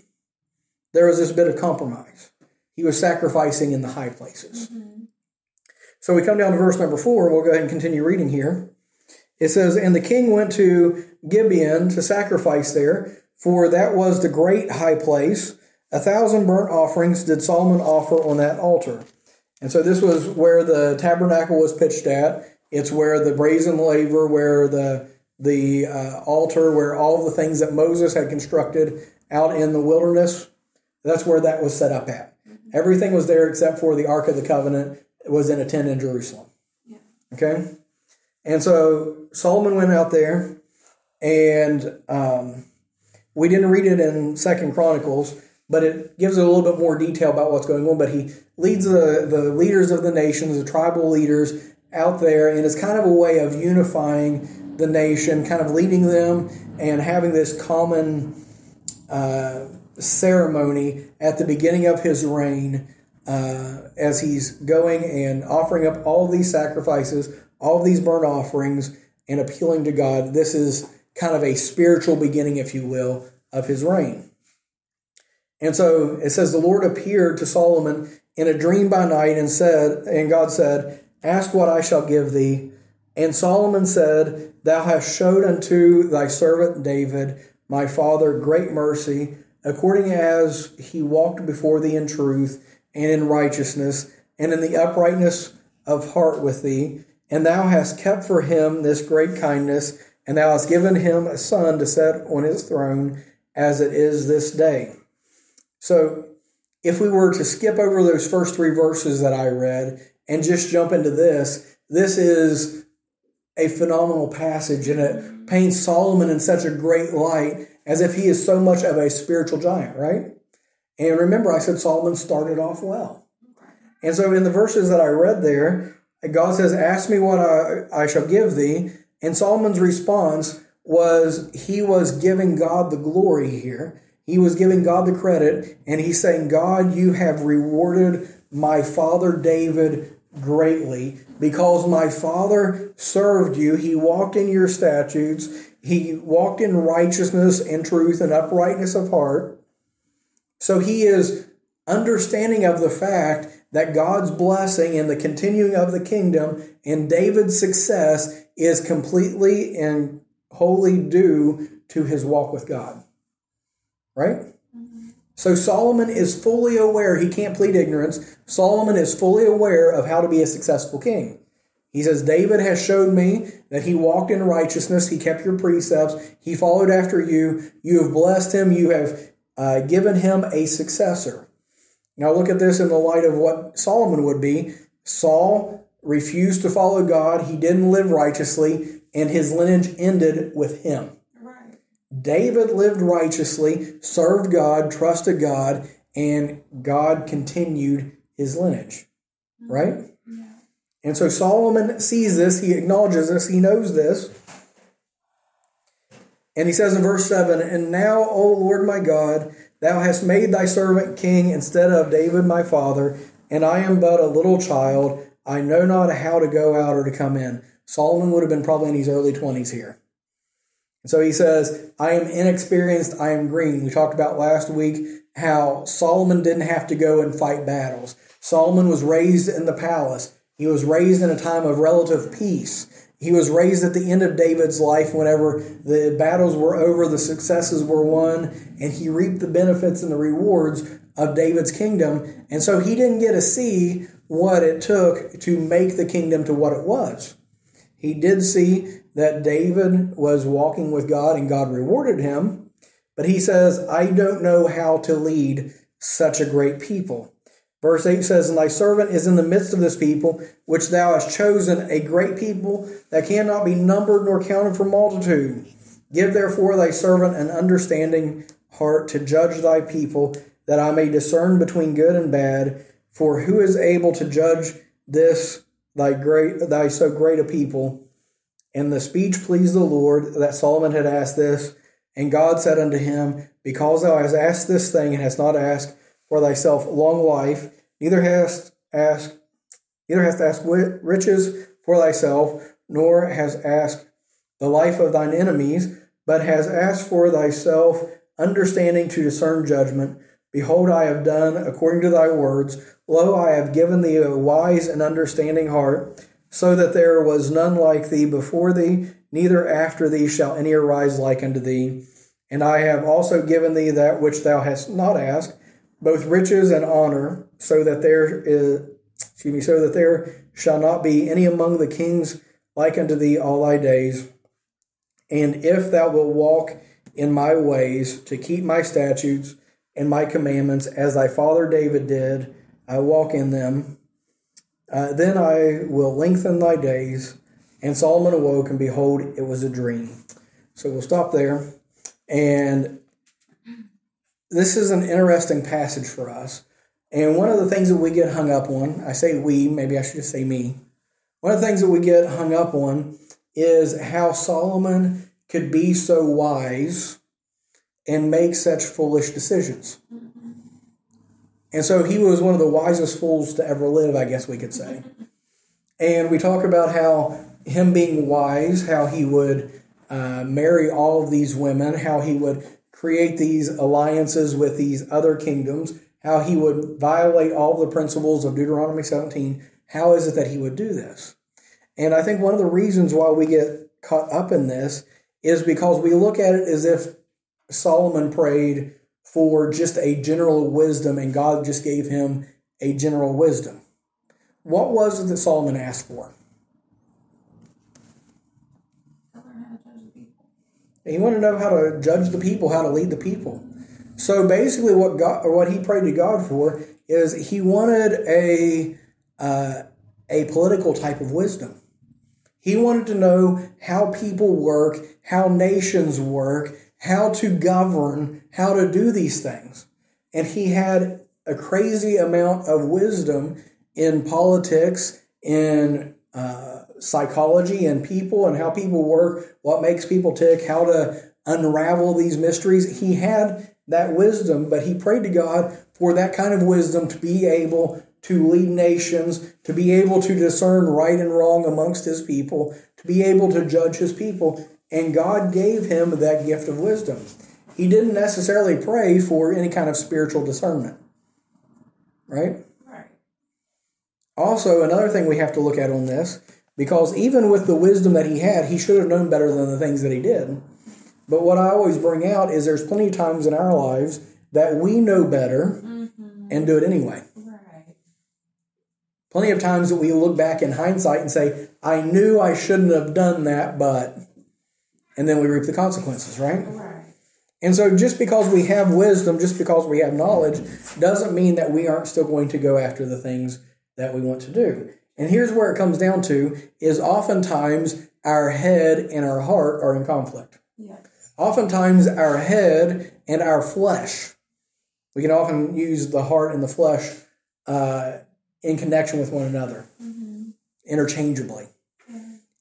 there was this bit of compromise. He was sacrificing in the high places. Mm-hmm. So we come down to verse number four. and We'll go ahead and continue reading here. It says, And the king went to Gibeon to sacrifice there, for that was the great high place. A thousand burnt offerings did Solomon offer on that altar. And so this was where the tabernacle was pitched at. It's where the brazen laver, where the the uh, altar, where all the things that Moses had constructed out in the wilderness, that's where that was set up at. Everything was there except for the Ark of the Covenant it was in a tent in Jerusalem. Yeah. Okay? And so Solomon went out there, and um, we didn't read it in Second Chronicles, but it gives a little bit more detail about what's going on. But he leads the, the leaders of the nations, the tribal leaders, out there, and it's kind of a way of unifying the nation, kind of leading them and having this common uh, ceremony at the beginning of his reign uh, as he's going and offering up all these sacrifices, all these burnt offerings, and appealing to God. This is kind of a spiritual beginning, if you will, of his reign. And so it says, The Lord appeared to Solomon in a dream by night and said, and God said, Ask what I shall give thee. And Solomon said, Thou hast showed unto thy servant David, my father, great mercy, according as he walked before thee in truth and in righteousness and in the uprightness of heart with thee. And thou hast kept for him this great kindness, and thou hast given him a son to set on his throne as it is this day. So, if we were to skip over those first three verses that I read and just jump into this, this is a phenomenal passage and it paints Solomon in such a great light as if he is so much of a spiritual giant, right? And remember, I said Solomon started off well. And so in the verses that I read there, God says, Ask me what I, I shall give thee. And Solomon's response was he was giving God the glory here. He was giving God the credit, and he's saying, God, you have rewarded my father David greatly because my father served you. He walked in your statutes. He walked in righteousness and truth and uprightness of heart. So he is understanding of the fact that God's blessing and the continuing of the kingdom and David's success is completely and wholly due to his walk with God. Right? So Solomon is fully aware, he can't plead ignorance. Solomon is fully aware of how to be a successful king. He says, David has showed me that he walked in righteousness, he kept your precepts, he followed after you, you have blessed him, you have uh, given him a successor. Now look at this in the light of what Solomon would be. Saul refused to follow God, he didn't live righteously, and his lineage ended with him. Right. David lived righteously, served God, trusted God, and God continued his lineage. Mm-hmm. Right? Yeah. And so Solomon sees this, he acknowledges this, he knows this. And he says in verse 7 And now, O Lord my God, thou hast made thy servant king instead of David my father, and I am but a little child. I know not how to go out or to come in. Solomon would have been probably in his early 20s here. And so he says, I am inexperienced, I am green. We talked about last week how Solomon didn't have to go and fight battles. Solomon was raised in the palace. He was raised in a time of relative peace. He was raised at the end of David's life whenever the battles were over, the successes were won, and he reaped the benefits and the rewards of David's kingdom. And so he didn't get to see what it took to make the kingdom to what it was. He did see that David was walking with God and God rewarded him, but he says, I don't know how to lead such a great people. Verse 8 says, And thy servant is in the midst of this people, which thou hast chosen, a great people that cannot be numbered nor counted for multitude. Give therefore thy servant an understanding heart to judge thy people, that I may discern between good and bad. For who is able to judge this thy great thy so great a people? And the speech pleased the Lord that Solomon had asked this. And God said unto him, Because thou hast asked this thing and hast not asked for thyself long life, neither hast asked, neither hast asked riches for thyself, nor hast asked the life of thine enemies, but hast asked for thyself understanding to discern judgment. Behold, I have done according to thy words. Lo, I have given thee a wise and understanding heart, so that there was none like thee before thee, neither after thee shall any arise like unto thee. And I have also given thee that which thou hast not asked both riches and honor, so that there is, excuse me, so that there shall not be any among the kings like unto thee all thy days. And if thou wilt walk in my ways to keep my statutes and my commandments, as thy father David did, I walk in them. Uh, then I will lengthen thy days. And Solomon awoke, and behold, it was a dream. So we'll stop there. And this is an interesting passage for us. And one of the things that we get hung up on, I say we, maybe I should just say me. One of the things that we get hung up on is how Solomon could be so wise and make such foolish decisions. And so he was one of the wisest fools to ever live, I guess we could say. And we talk about how him being wise, how he would uh, marry all of these women, how he would create these alliances with these other kingdoms, how he would violate all the principles of Deuteronomy 17. How is it that he would do this? And I think one of the reasons why we get caught up in this is because we look at it as if Solomon prayed for just a general wisdom and God just gave him a general wisdom. What was it that Solomon asked for? He wanted to know how to judge the people, how to lead the people. So basically, what God or what he prayed to God for is he wanted a uh, a political type of wisdom. He wanted to know how people work, how nations work, how to govern, how to do these things, and he had a crazy amount of wisdom in politics, in uh, psychology and people and how people work, what makes people tick, how to unravel these mysteries. He had that wisdom, but he prayed to God for that kind of wisdom to be able to lead nations, to be able to discern right and wrong amongst his people, to be able to judge his people. And God gave him that gift of wisdom. He didn't necessarily pray for any kind of spiritual discernment. Right? Right. Also, another thing we have to look at on this, because even with the wisdom that he had, he should have known better than the things that he did. But what I always bring out is there's plenty of times in our lives that we know better Mm-hmm. and do it anyway. Right. Plenty of times that we look back in hindsight and say, I knew I shouldn't have done that, but, and then we reap the consequences, right? Right. And so just because we have wisdom, just because we have knowledge, doesn't mean that we aren't still going to go after the things that we want to do. And here's where it comes down to is oftentimes our head and our heart are in conflict. Yes. Oftentimes our head and our flesh, we can often use the heart and the flesh uh, in connection with one another, Mm-hmm. interchangeably.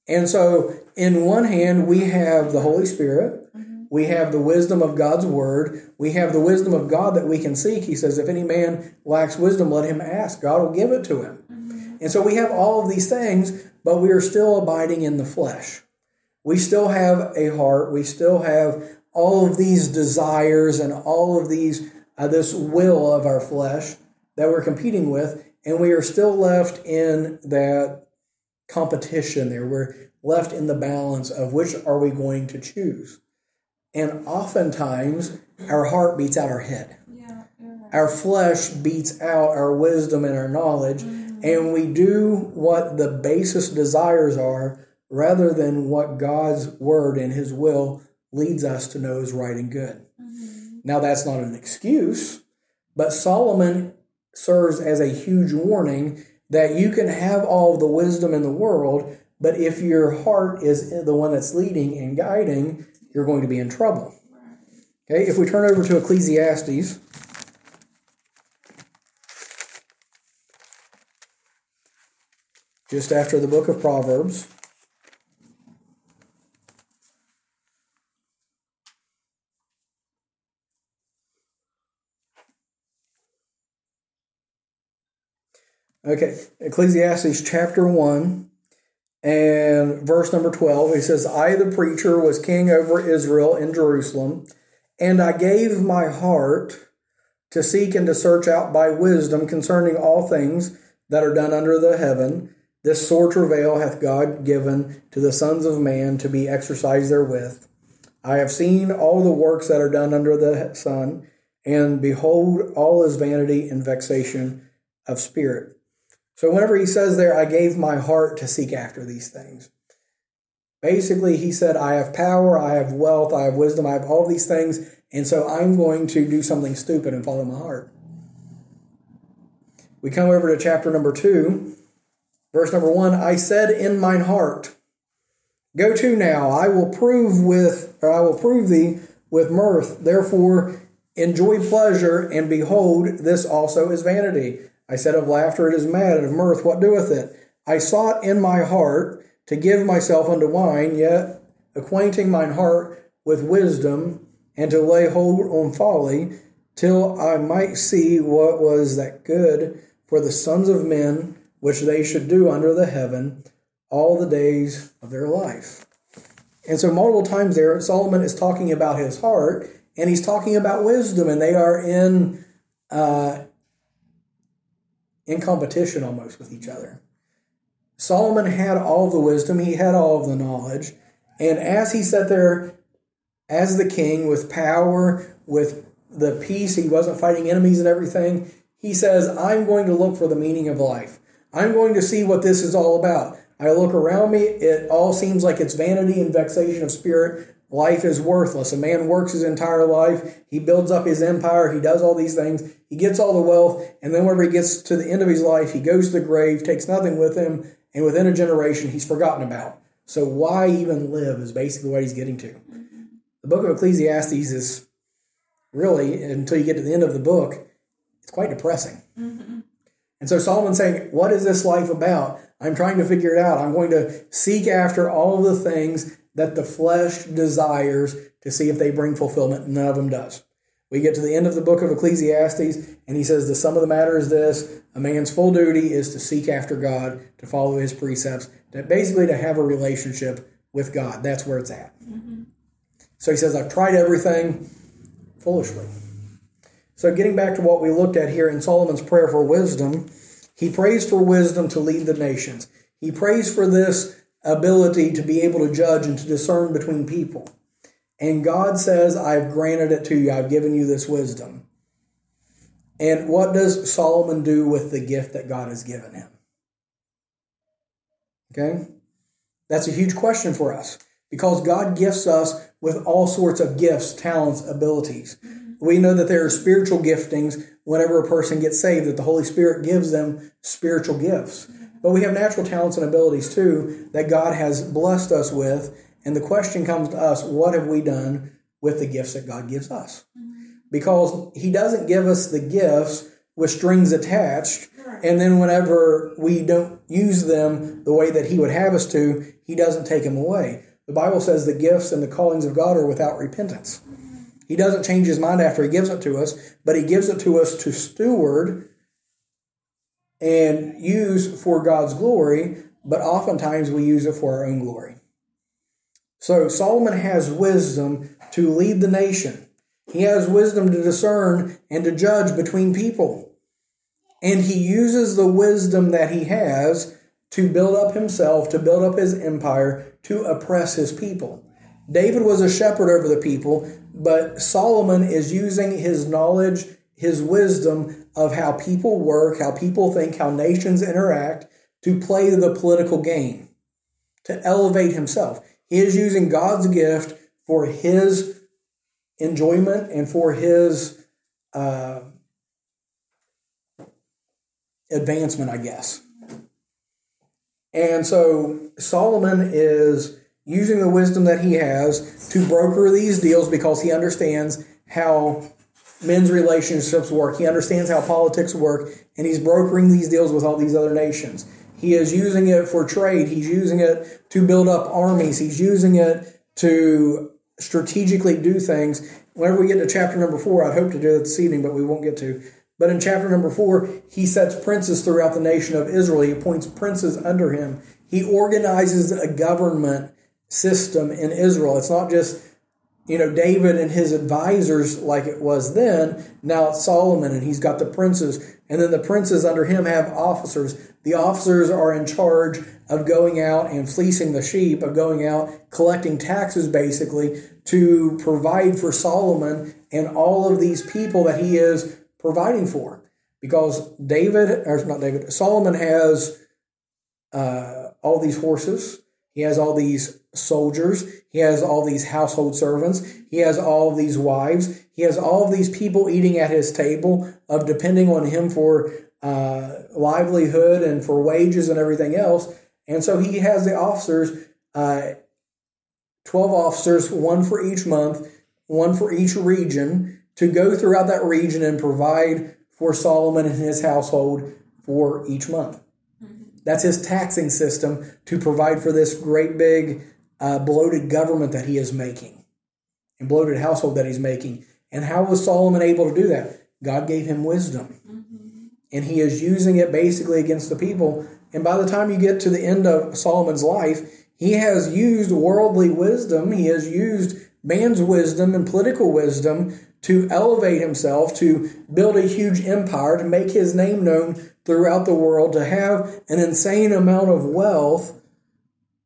And so, in one hand, we have the Holy Spirit, we have the wisdom of God's word, we have the wisdom of God that we can seek. He says, If any man lacks wisdom, let him ask. God will give it to him. And so, we have all of these things, but we are still abiding in the flesh. We still have a heart, we still have all of these desires and all of these, uh, this will of our flesh that we're competing with, and we are still left in that competition there. We're left in the balance of which are we going to choose. And oftentimes, our heart beats out our head. Yeah. Right. Our flesh beats out our wisdom and our knowledge, and we do what the basest desires are rather than what God's word and His will leads us to know is right and good. Mm-hmm. Now, that's not an excuse, but Solomon serves as a huge warning that you can have all the wisdom in the world, but if your heart is the one that's leading and guiding, you're going to be in trouble. Okay, if we turn over to Ecclesiastes, just after the book of Proverbs. Okay, Ecclesiastes chapter 1 and verse number 12. He says, I, the preacher, was king over Israel in Jerusalem, and I gave my heart to seek and to search out by wisdom concerning all things that are done under the heaven. This sore travail hath God given to the sons of man to be exercised therewith. I have seen all the works that are done under the sun, and behold, all is vanity and vexation of spirit. So, whenever he says there, I gave my heart to seek after these things, basically, he said, I have power, I have wealth, I have wisdom, I have all these things, and so I'm going to do something stupid and follow my heart. We come over to chapter number two, verse number one I said in mine heart, Go to now, I will prove with, or I will prove thee with mirth. Therefore, enjoy pleasure, and behold, this also is vanity. I said of laughter, it is mad, and of mirth, what doeth it? I sought in my heart to give myself unto wine, yet acquainting mine heart with wisdom, and to lay hold on folly, till I might see what was that good for the sons of men, which they should do under the heaven all the days of their life. And so, multiple times there, Solomon is talking about his heart and he's talking about wisdom, and they are in uh, in competition almost with each other. Solomon had all the wisdom, he had all of the knowledge, and as he sat there as the king with power, with the peace, he wasn't fighting enemies and everything. He says, I'm going to look for the meaning of life. I'm going to see what this is all about. I look around me, it all seems like it's vanity and vexation of spirit. Life is worthless. A man works his entire life, he builds up his empire, he does all these things, he gets all the wealth, and then whenever he gets to the end of his life, he goes to the grave, takes nothing with him, and within a generation, he's forgotten about. So, why even live is basically what he's getting to. The book of Ecclesiastes is really, until you get to the end of the book, it's quite depressing. Mm-hmm. And so Solomon's saying, What is this life about? I'm trying to figure it out. I'm going to seek after all the things that the flesh desires to see if they bring fulfillment. None of them does. We get to the end of the book of Ecclesiastes, and he says the sum of the matter is this a man's full duty is to seek after God, to follow his precepts, to basically to have a relationship with God. That's where it's at. Mm-hmm. So he says, I've tried everything foolishly. So getting back to what we looked at here in Solomon's prayer for wisdom, he prays for wisdom to lead the nations. He prays for this ability to be able to judge and to discern between people. And God says, I've granted it to you. I've given you this wisdom. And what does Solomon do with the gift that God has given him? Okay? That's a huge question for us because God gifts us with all sorts of gifts, talents, abilities. We know that there are spiritual giftings whenever a person gets saved, that the Holy Spirit gives them spiritual gifts. But we have natural talents and abilities too that God has blessed us with. And the question comes to us what have we done with the gifts that God gives us? Because He doesn't give us the gifts with strings attached. And then whenever we don't use them the way that He would have us to, He doesn't take them away. The Bible says the gifts and the callings of God are without repentance. He doesn't change his mind after he gives it to us, but he gives it to us to steward and use for God's glory, but oftentimes we use it for our own glory. So Solomon has wisdom to lead the nation. He has wisdom to discern and to judge between people. And he uses the wisdom that he has to build up himself, to build up his empire, to oppress his people. David was a shepherd over the people, but Solomon is using his knowledge, his wisdom of how people work, how people think, how nations interact to play the political game, to elevate himself. He is using God's gift for his enjoyment and for his uh, advancement, I guess. And so Solomon is using the wisdom that he has to broker these deals because he understands how men's relationships work. He understands how politics work, and he's brokering these deals with all these other nations. He is using it for trade. He's using it to build up armies. He's using it to strategically do things. Whenever we get to chapter number four, I'd hope to do it this evening, but we won't get to. But in chapter number four, he sets princes throughout the nation of Israel. He appoints princes under him. He organizes a government system in Israel. It's not just you know, David and his advisors like it was then. Now it's Solomon and he's got the princes. And then the princes under him have officers. The officers are in charge of going out and fleecing the sheep, of going out collecting taxes basically to provide for Solomon and all of these people that he is providing for. Because David, or not David, Solomon has uh, all these horses, he has all these soldiers. He has all these household servants. He has all these wives. He has all these people eating at his table of depending on him for uh, livelihood and for wages and everything else. And so he has the officers, uh, 12 officers, one for each month, one for each region, to go throughout that region and provide for Solomon and his household for each month. That's his taxing system to provide for this great big uh, bloated government that he is making and bloated household that he's making. And how was Solomon able to do that? God gave him wisdom. Mm-hmm. And he is using it basically against the people. And by the time you get to the end of Solomon's life, he has used worldly wisdom, he has used man's wisdom and political wisdom to elevate himself, to build a huge empire, to make his name known throughout the world, to have an insane amount of wealth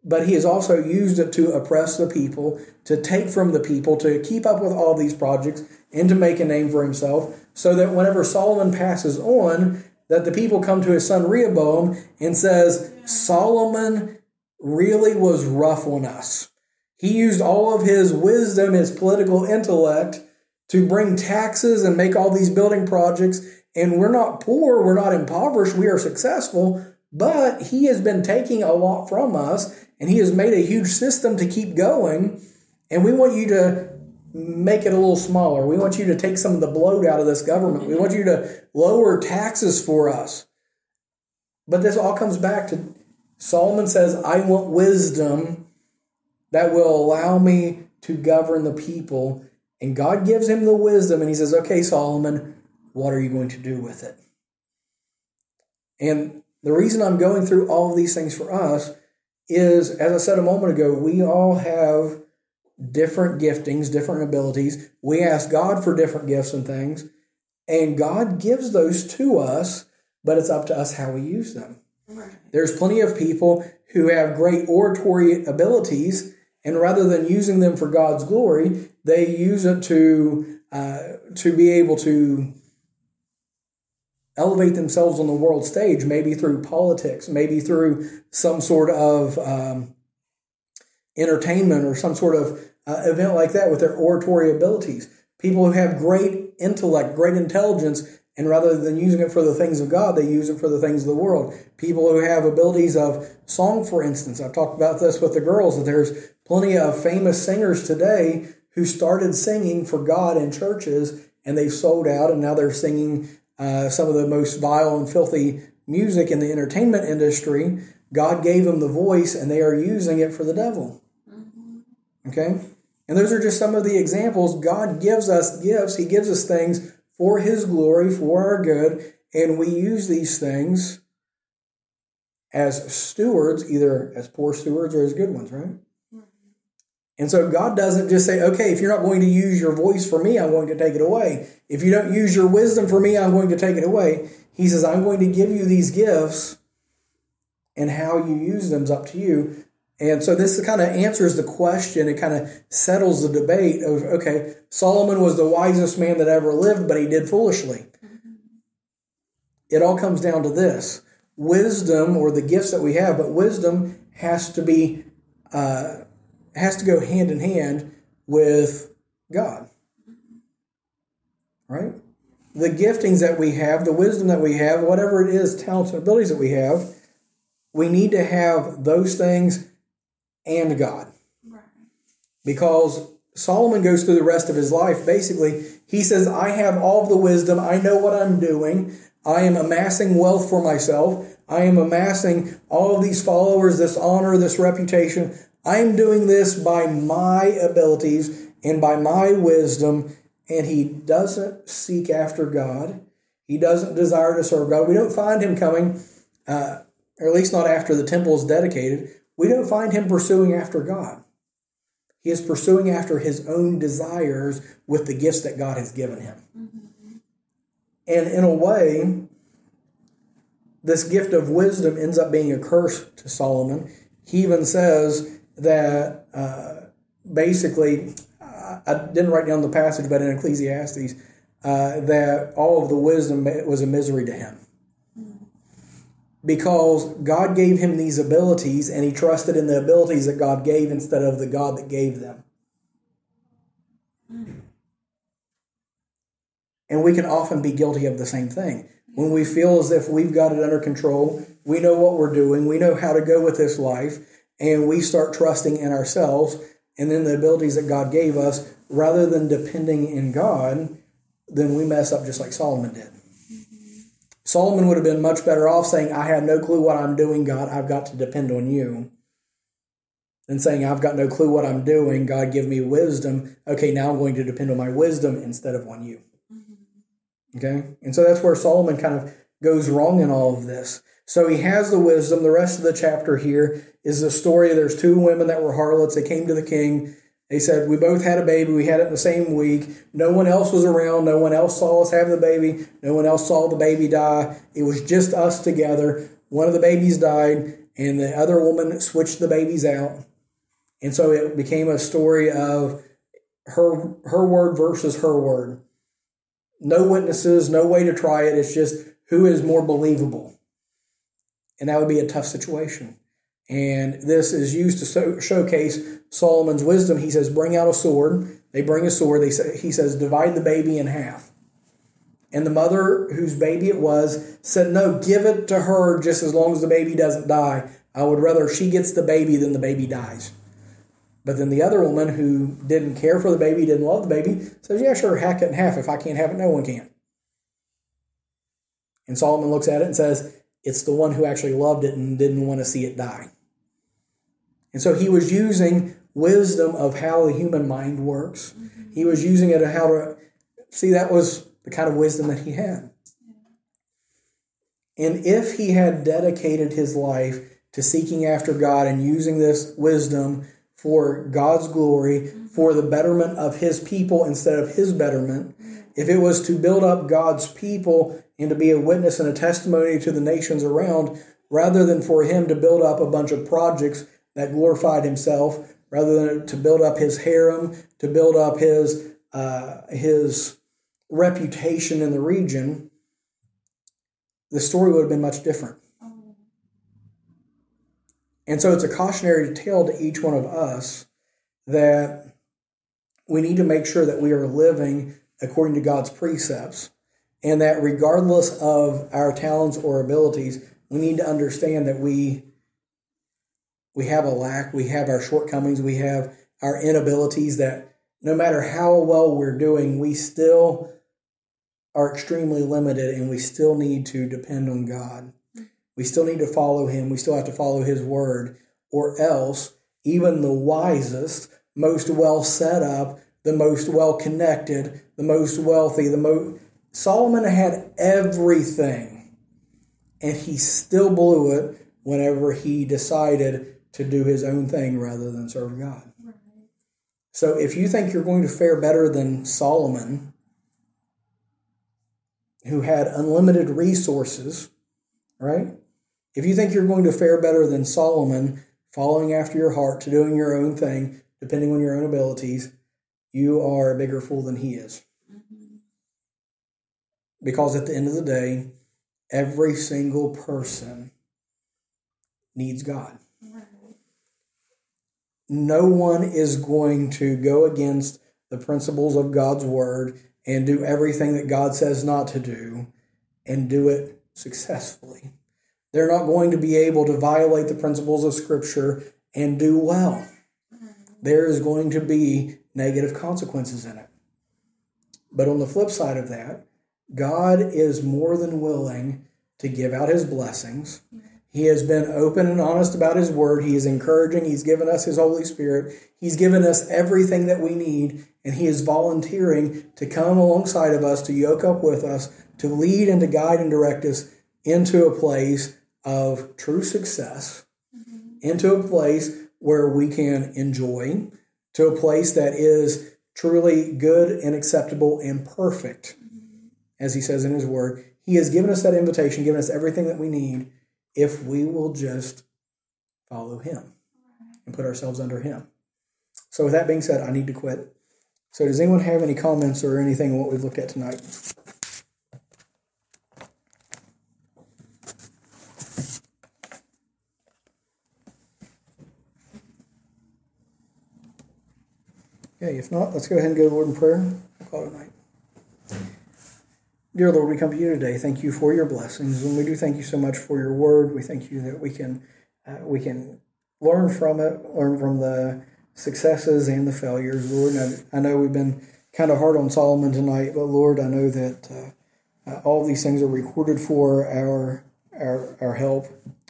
but he has also used it to oppress the people, to take from the people, to keep up with all these projects, and to make a name for himself, so that whenever Solomon passes on, that the people come to his son Rehoboam and says, Solomon really was rough on us. He used all of his wisdom, his political intellect, to bring taxes and make all these building projects. And we're not poor, we're not impoverished, we are successful, but he has been taking a lot from us and he has made a huge system to keep going. And we want you to make it a little smaller. We want you to take some of the bloat out of this government. We want you to lower taxes for us. But this all comes back to Solomon says, I want wisdom that will allow me to govern the people And God gives him the wisdom, and he says, Okay, Solomon, what are you going to do with it? And the reason I'm going through all of these things for us is, as I said a moment ago, we all have different giftings, different abilities. We ask God for different gifts and things, and God gives those to us, but it's up to us how we use them. Right. There's plenty of people who have great oratory abilities, and rather than using them for God's glory, they use it to uh, to be able to elevate themselves on the world stage, maybe through politics, maybe through some sort of um, entertainment or some sort of uh, event like that with their oratory abilities. People who have great intellect, great intelligence, and rather than using it for the things of God, they use it for the things of the world. People who have abilities of song, for instance. I've talked about this with the girls, that there's plenty of famous singers today who started singing for God in churches and they've sold out and now they're singing uh, some of the most vile and filthy music in the entertainment industry. God gave them the voice and they are using it for the devil. Mm-hmm. Okay? And those are just some of the examples. God gives us gifts, He gives us things for His glory, for our good, and we use these things as stewards, either as poor stewards or as good ones, right? And so God doesn't just say, okay, if you're not going to use your voice for me, I'm going to take it away. If you don't use your wisdom for me, I'm going to take it away. He says, I'm going to give you these gifts, and how you use them is up to you. And so this kind of answers the question. It kind of settles the debate of, okay, Solomon was the wisest man that ever lived, but he did foolishly. It all comes down to this wisdom or the gifts that we have, but wisdom has to be uh, has to go hand in hand with God. Right? The giftings that we have, the wisdom that we have, whatever it is, talents and abilities that we have, we need to have those things and God. Right. Because Solomon goes through the rest of his life. Basically, he says, I have all the wisdom. I know what I'm doing. I am amassing wealth for myself. I am amassing all of these followers, this honor, this reputation. I am doing this by my abilities and by my wisdom. And he doesn't seek after God. He doesn't desire to serve God. We don't find him coming, uh, or at least not after the temple is dedicated. We don't find him pursuing after God. He is pursuing after his own desires with the gifts that God has given him. Mm-hmm. And in a way, this gift of wisdom ends up being a curse to Solomon. He even says that uh, basically, I didn't write down the passage, but in Ecclesiastes, uh, that all of the wisdom was a misery to him. Because God gave him these abilities and he trusted in the abilities that God gave instead of the God that gave them. And we can often be guilty of the same thing. When we feel as if we've got it under control, we know what we're doing, we know how to go with this life, and we start trusting in ourselves and then the abilities that God gave us rather than depending in God, then we mess up just like Solomon did. Mm-hmm. Solomon would have been much better off saying, I have no clue what I'm doing, God, I've got to depend on you. Than saying, I've got no clue what I'm doing, God, give me wisdom. Okay, now I'm going to depend on my wisdom instead of on you. Mm-hmm. Okay? And so that's where Solomon kind of goes wrong in all of this. So he has the wisdom. The rest of the chapter here is the story. There's two women that were harlots. They came to the king. They said, We both had a baby. We had it in the same week. No one else was around. No one else saw us have the baby. No one else saw the baby die. It was just us together. One of the babies died, and the other woman switched the babies out. And so it became a story of her her word versus her word. No witnesses, no way to try it. It's just who is more believable. And that would be a tough situation. And this is used to so, showcase Solomon's wisdom. He says, Bring out a sword. They bring a sword. They say, he says, Divide the baby in half. And the mother, whose baby it was, said, No, give it to her just as long as the baby doesn't die. I would rather she gets the baby than the baby dies. But then the other woman, who didn't care for the baby, didn't love the baby, says, Yeah, sure, hack it in half. If I can't have it, no one can. And Solomon looks at it and says, It's the one who actually loved it and didn't want to see it die. And so he was using wisdom of how the human mind works. Mm-hmm. He was using it how to see that was the kind of wisdom that he had. And if he had dedicated his life to seeking after God and using this wisdom for God's glory, for the betterment of his people instead of his betterment, if it was to build up God's people and to be a witness and a testimony to the nations around, rather than for him to build up a bunch of projects that glorified himself, rather than to build up his harem, to build up his uh, his reputation in the region, the story would have been much different. And so it's a cautionary tale to each one of us that we need to make sure that we are living according to God's precepts and that regardless of our talents or abilities, we need to understand that we we have a lack, we have our shortcomings, we have our inabilities that no matter how well we're doing, we still are extremely limited and we still need to depend on God. We still need to follow Him. We still have to follow His word, or else even the wisest, most well set up, the most well connected, the most wealthy, the most Solomon had everything, and he still blew it whenever he decided to do his own thing rather than serve God. So if you think you're going to fare better than Solomon, who had unlimited resources, right? If you think you're going to fare better than Solomon, following after your heart to doing your own thing, depending on your own abilities, you are a bigger fool than he is. Because at the end of the day, every single person needs God. No one is going to go against the principles of God's word and do everything that God says not to do and do it successfully. They're not going to be able to violate the principles of Scripture and do well. There is going to be negative consequences in it. But on the flip side of that, God is more than willing to give out his blessings. He has been open and honest about his word. He is encouraging. He's given us his Holy Spirit. He's given us everything that we need and He is volunteering to come alongside of us, to yoke up with us, to lead and to guide and direct us into a place of true success, mm-hmm. into a place where we can enjoy, to a place that is truly good and acceptable and perfect. As He says in His Word. He has given us that invitation, given us everything that we need if we will just follow Him and put ourselves under Him. So, with that being said, I need to quit. So, does anyone have any comments or anything on what we've looked at tonight? Okay, if not, let's go ahead and go to the Lord in prayer. We'll call it a night. Dear Lord, we come to you today. Thank you for your blessings, and we do thank you so much for your word. We thank you that we can uh, we can learn from it, learn from the successes and the failures, Lord. I, I, know we've been kind of hard on Solomon tonight, but Lord, I know that uh, uh, all these things are recorded for our, our our help,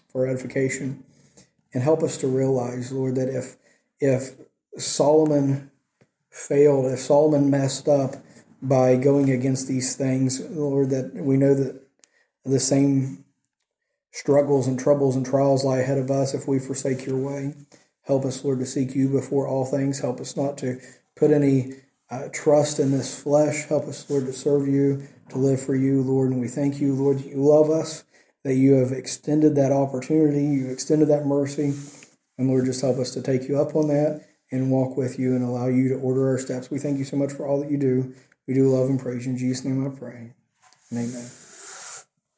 for edification, and help us to realize, Lord, that if if Solomon failed, if Solomon messed up by going against these things, Lord, that we know that the same struggles and troubles and trials lie ahead of us if we forsake your way. Help us, Lord, to seek you before all things. Help us not to put any uh, trust in this flesh. Help us, Lord, to serve you, to live for you, Lord. And we thank you, Lord, that you love us, that you have extended that opportunity, you extended that mercy. And Lord, just help us to take you up on that and walk with you and allow you to order our steps. We thank you so much for all that you do. We do love and praise. In Jesus' name I pray. And amen.